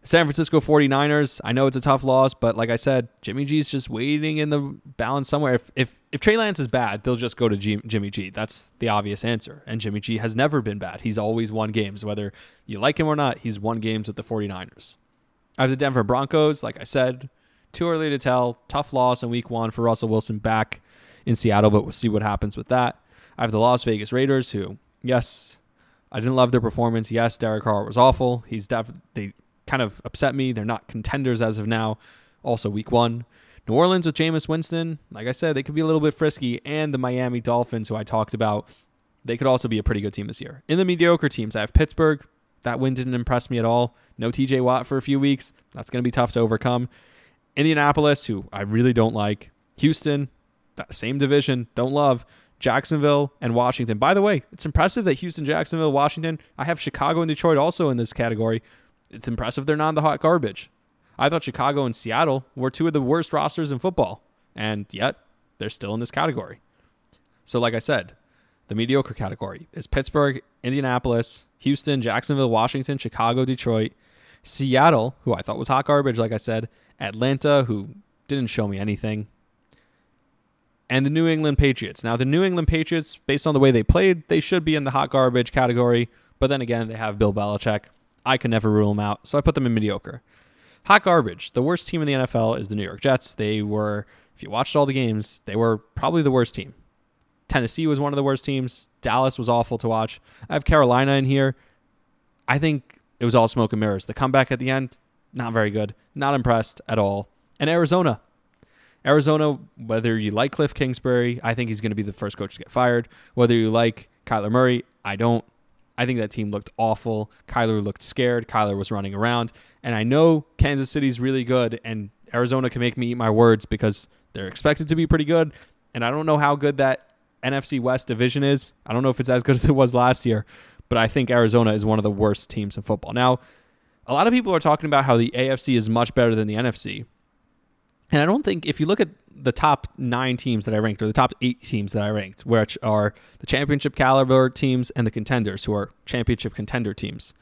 The San Francisco 49ers, I know it's a tough loss, but like I said, Jimmy G's just waiting in the balance somewhere. If if, if Trey Lance is bad, they'll just go to G, Jimmy G. That's the obvious answer. And Jimmy G has never been bad. He's always won games. Whether you like him or not, he's won games with the 49ers. I have the Denver Broncos, like I said, too early to tell. Tough loss in week one for Russell Wilson back in Seattle, but we'll see what happens with that. I have the Las Vegas Raiders, who, yes, I didn't love their performance. Yes, Derek Carr was awful. He's def- they kind of upset me. They're not contenders as of now. Also, week one. New Orleans with Jameis Winston, like I said, they could be a little bit frisky. And the Miami Dolphins, who I talked about, they could also be a pretty good team this year. In the mediocre teams, I have Pittsburgh. That win didn't impress me at all. No TJ Watt for a few weeks. That's going to be tough to overcome. Indianapolis, who I really don't like. Houston, same division, don't love. Jacksonville, and Washington. By the way, it's impressive that Houston, Jacksonville, Washington, I have Chicago and Detroit also in this category. It's impressive they're not in the hot garbage. I thought Chicago and Seattle were two of the worst rosters in football, and yet they're still in this category. So, like I said, the mediocre category is Pittsburgh, Indianapolis, Houston, Jacksonville, Washington, Chicago, Detroit, Seattle, who I thought was hot garbage, like I said, Atlanta, who didn't show me anything, and the New England Patriots. Now, the New England Patriots, based on the way they played, they should be in the hot garbage category. But then again, they have Bill Belichick. I can never rule them out, so I put them in mediocre. Hot garbage. The worst team in the NFL is the New York Jets. They were, if you watched all the games, they were probably the worst team. Tennessee was one of the worst teams. Dallas was awful to watch. I have Carolina in here. I think it was all smoke and mirrors. The comeback at the end, not very good. Not impressed at all. And Arizona, Arizona, whether you like Cliff Kingsbury, I think he's going to be the first coach to get fired. Whether you like Kyler Murray, I don't. I think that team looked awful. Kyler looked scared. Kyler was running around. And I know Kansas City's really good, and Arizona can make me eat my words because they're expected to be pretty good. And I don't know how good that NFC West division is. I don't know if it's as good *laughs* as it was last year, but I think Arizona is one of the worst teams in football. Now, a lot of people are talking about how the AFC is much better than the NFC. And I don't think if you look at the top nine teams that I ranked, or the top eight teams that I ranked, which are the championship caliber teams and the contenders, who are championship contender teams,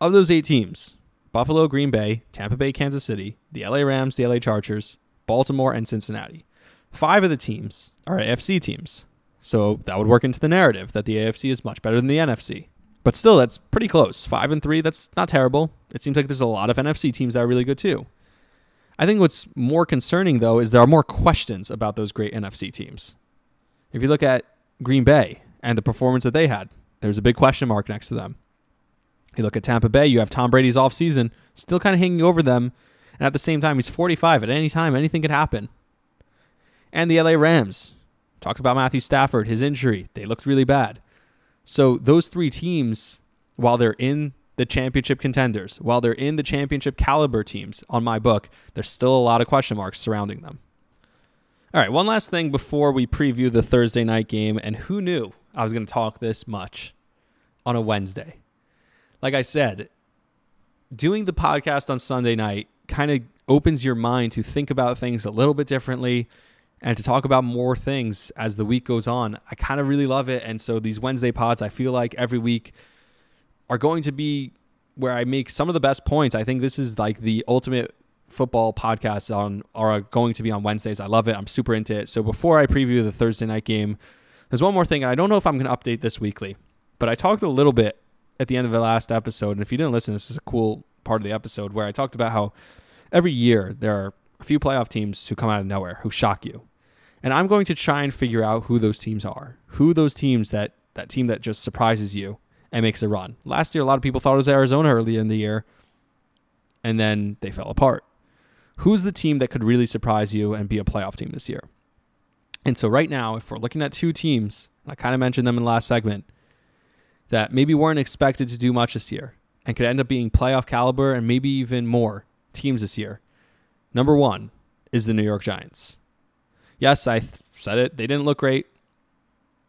of those eight teams, Buffalo, Green Bay, Tampa Bay, Kansas City, the LA Rams, the LA Chargers, Baltimore, and Cincinnati. Five of the teams are AFC teams. So that would work into the narrative that the AFC is much better than the NFC. But still, that's pretty close. Five and three, that's not terrible. It seems like there's a lot of NFC teams that are really good too. I think what's more concerning, though, is there are more questions about those great NFC teams. If you look at Green Bay and the performance that they had, there's a big question mark next to them. You look at Tampa Bay, you have Tom Brady's offseason still kind of hanging over them. And at the same time, he's 45. At any time, anything could happen. And the LA Rams. Talked about Matthew Stafford, his injury. They looked really bad. So those three teams, while they're in the championship contenders. While they're in the championship caliber teams on my book, there's still a lot of question marks surrounding them. All right, one last thing before we preview the Thursday night game. And who knew I was going to talk this much on a Wednesday? Like I said, doing the podcast on Sunday night kind of opens your mind to think about things a little bit differently and to talk about more things as the week goes on. I kind of really love it. And so these Wednesday pods, I feel like every week are going to be where I make some of the best points. I think this is like the ultimate football podcasts on are going to be on Wednesdays. I love it. I'm super into it. So before I preview the Thursday night game, there's one more thing. I don't know if I'm going to update this weekly, but I talked a little bit at the end of the last episode. And if you didn't listen, this is a cool part of the episode where I talked about how every year there are a few playoff teams who come out of nowhere who shock you. And I'm going to try and figure out who those teams are. Who those teams that that team that just surprises you and makes a run. Last year a lot of people thought it was Arizona early in the year and then they fell apart. Who's the team that could really surprise you and be a playoff team this year? And so right now, if we're looking at two teams, I kind of mentioned them in the last segment, that maybe weren't expected to do much this year and could end up being playoff caliber and maybe even more teams this year. Number one is the New York Giants. Yes, I th- said it. They didn't look great.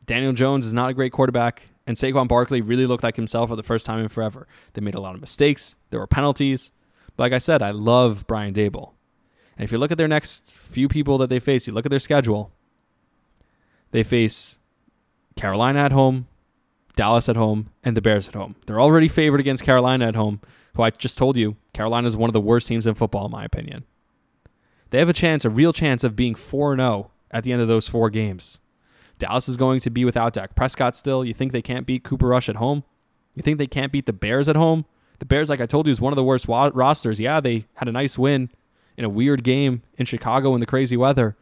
Daniel Jones is not a great quarterback, and Saquon Barkley really looked like himself for the first time in forever. They made a lot of mistakes. There were penalties. But like I said, I love Brian Daboll. And if you look at their next few people that they face, you look at their schedule, they face Carolina at home, Dallas at home, and the Bears at home. They're already favored against Carolina at home, who I just told you, Carolina is one of the worst teams in football, in my opinion. They have a chance, a real chance of being 4 0 at the end of those four games. Dallas is going to be without Dak Prescott still. You think they can't beat Cooper Rush at home? You think they can't beat the Bears at home? The Bears, like I told you, is one of the worst wa- rosters. Yeah, they had a nice win in a weird game in Chicago in the crazy weather,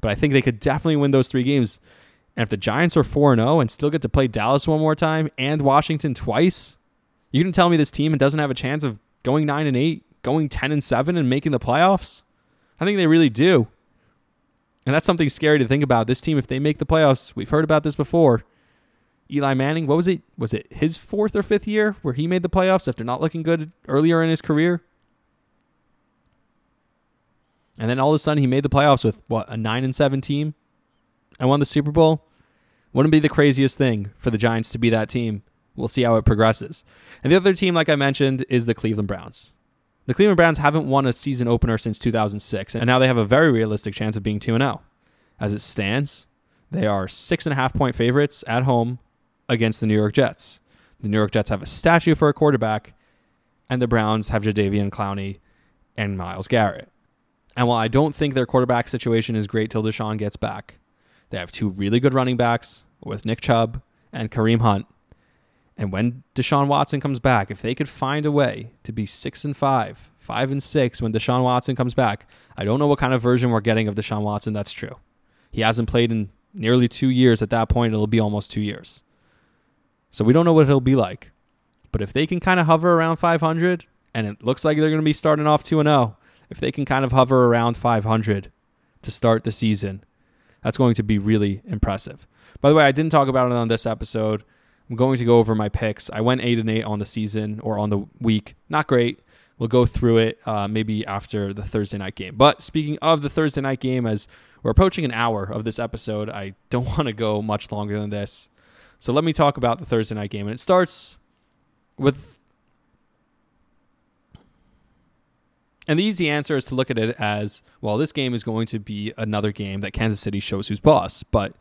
but I think they could definitely win those three games. And if the Giants are 4 0 and still get to play Dallas one more time and Washington twice, you can tell me this team doesn't have a chance of going 9 and 8, going 10 and 7 and making the playoffs? I think they really do. And that's something scary to think about. This team, if they make the playoffs, we've heard about this before. Eli Manning, what was it? Was it his fourth or fifth year where he made the playoffs after not looking good earlier in his career? And then all of a sudden he made the playoffs with what, a 9 and 7 team and won the Super Bowl? Wouldn't be the craziest thing for the Giants to be that team. We'll see how it progresses. And the other team, like I mentioned, is the Cleveland Browns. The Cleveland Browns haven't won a season opener since 2006, and now they have a very realistic chance of being 2 0. As it stands, they are six and a half point favorites at home against the New York Jets. The New York Jets have a statue for a quarterback, and the Browns have Jadeveon Clowney and Myles Garrett. And while I don't think their quarterback situation is great till Deshaun gets back, they have two really good running backs with Nick Chubb and Kareem Hunt. And when Deshaun Watson comes back, if they could find a way to be six and five, five and six when Deshaun Watson comes back, I don't know what kind of version we're getting of Deshaun Watson. That's true. He hasn't played in nearly two years. At that point, it'll be almost two years. So we don't know what it'll be like. But if they can kind of hover around 500, and it looks like they're going to be starting off 2 0, if they can kind of hover around 500 to start the season, that's going to be really impressive. By the way, I didn't talk about it on this episode. I'm going to go over my picks. I went 8 and 8 on the season or on the week. Not great. We'll go through it uh, maybe after the Thursday night game. But speaking of the Thursday night game, as we're approaching an hour of this episode, I don't *laughs* want to go much longer than this. So let me talk about the Thursday night game. And it starts with. And the easy answer is to look at it as well, this game is going to be another game that Kansas City shows who's boss. But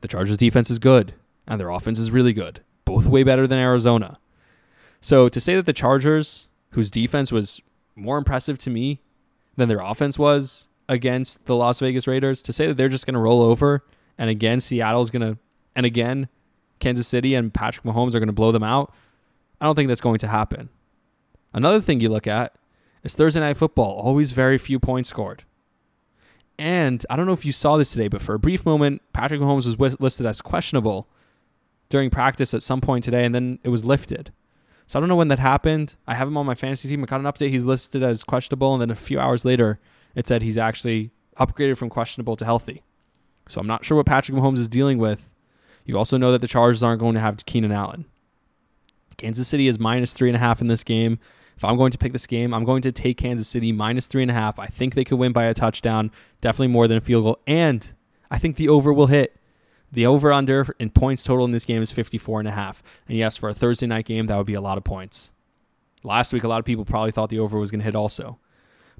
the Chargers defense is good, and their offense is really good. Both way better than Arizona. So to say that the Chargers, whose defense was more impressive to me than their offense was against the Las Vegas Raiders, to say that they're just going to roll over and again Seattle's going to, and again Kansas City and Patrick Mahomes are going to blow them out, I don't think that's going to happen. Another thing you look at is Thursday Night Football, always very few points scored. And I don't know if you saw this today, but for a brief moment, Patrick Mahomes was listed as questionable during practice at some point today, and then it was lifted. So I don't know when that happened. I have him on my fantasy team. I got an update. He's listed as questionable, and then a few hours later, it said he's actually upgraded from questionable to healthy. So I'm not sure what Patrick Mahomes is dealing with. You also know that the Chargers aren't going to have Keenan Allen. Kansas City is minus three and a half in this game. If I'm going to pick this game, I'm going to take Kansas City minus three and a half. I think they could win by a touchdown, definitely more than a field goal. And I think the over will hit. The over under in points total in this game is 54 and a half. And yes, for a Thursday night game, that would be a lot of points. Last week, a lot of people probably thought the over was going to hit also.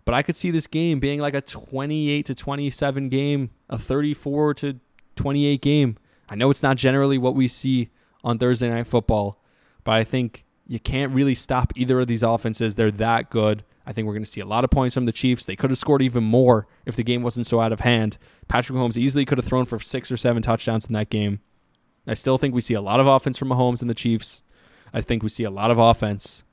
But I could see this game being like a 28 to 27 game, a 34 to 28 game. I know it's not generally what we see on Thursday Night Football, but I think you can't really stop either of these offenses. They're that good. I think we're going to see a lot of points from the Chiefs. They could have scored even more if the game wasn't so out of hand. Patrick Mahomes easily could have thrown for six or seven touchdowns in that game. I still think we see a lot of offense from Mahomes and the Chiefs. I think we see a lot of offense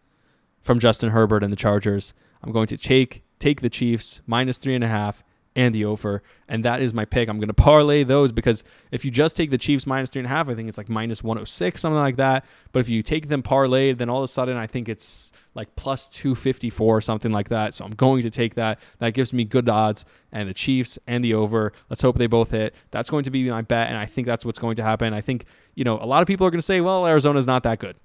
from Justin Herbert and the Chargers. I'm going to take take the Chiefs minus three and a half and the over. And that is my pick. I'm going to parlay those because if you just take the Chiefs minus three and a half, I think it's like minus 106, something like that. But if you take them parlayed, then all of a sudden I think it's like plus 254 or something like that. So I'm going to take that. That gives me good odds. And the Chiefs and the over. Let's hope they both hit. That's going to be my bet. And I think that's what's going to happen. I think, you know, a lot of people are going to say, well, Arizona's not that good.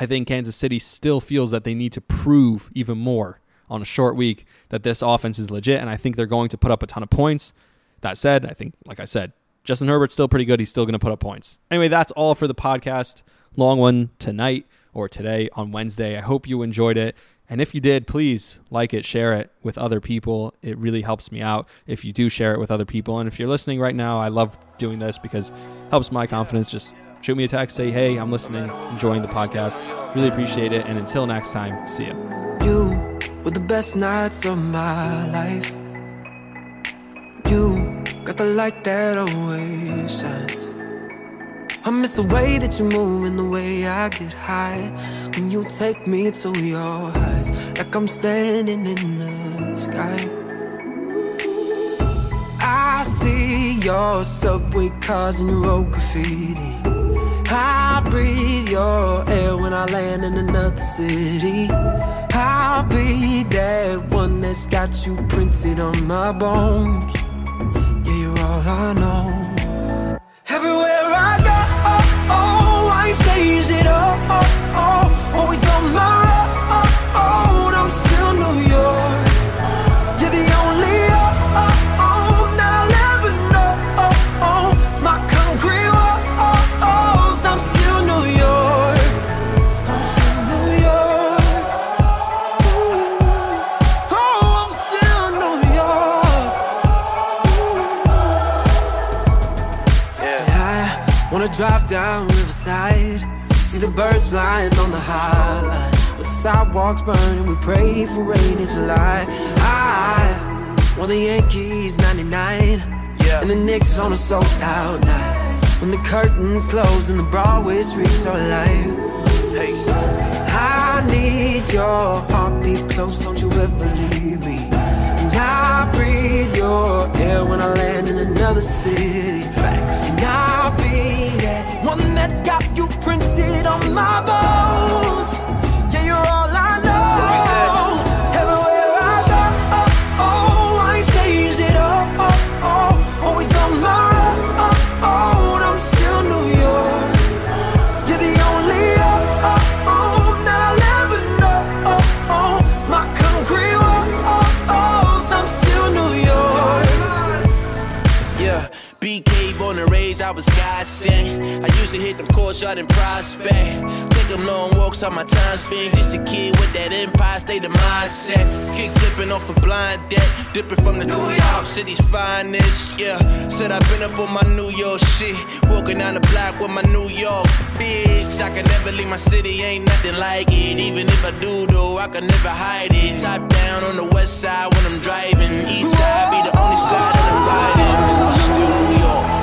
I think Kansas City still feels that they need to prove even more on a short week that this offense is legit, and I think they're going to put up a ton of points. That said, I think, like I said, Justin Herbert's still pretty good. He's still going to put up points. Anyway, that's all for the podcast. Long one tonight or today on Wednesday. I hope you enjoyed it. And if you did, please like it, share it with other people. It really helps me out if you do share it with other people. And if you're listening right now, I love doing this because it helps my confidence. Just shoot me a text, say, hey, I'm listening, enjoying the podcast. Really appreciate it. And until next time, see you. Were the best nights of my life. You got the light that always shines. I miss the way that you move and the way I get high when you take me to your heights, like I'm standing in the sky. I see your subway cars and road graffiti. I breathe your air when I land in another city. I'll be that one that's got you printed on my bones. Yeah, you're all I know. Everywhere I go, oh, oh, I ain't changed it up. Oh, oh, oh. Drive down Riverside, see the birds flying on the high line. With the sidewalks burning, we pray for rain in July. I want the Yankees 99, and the Knicks on a sold out night. When the curtains close and the Broadway streets are alive. I need your heartbeat close, don't you ever leave me. And I breathe your air when I land in another city. That's got you printed on my bones. Used to hit them courts out in prospect. Take them long walks on my time spent. Just a kid with that empire state of mindset. Kick flipping off a blind deck. Dipping from the New York City's finest. Yeah, said I've been up on my New York shit. Walking down the block with my New York bitch. I can never leave my city, ain't nothing like it. Even if I do, though, I can never hide it. Top down on the west side when I'm driving. East side be the only side that I'm riding. I'm still New York.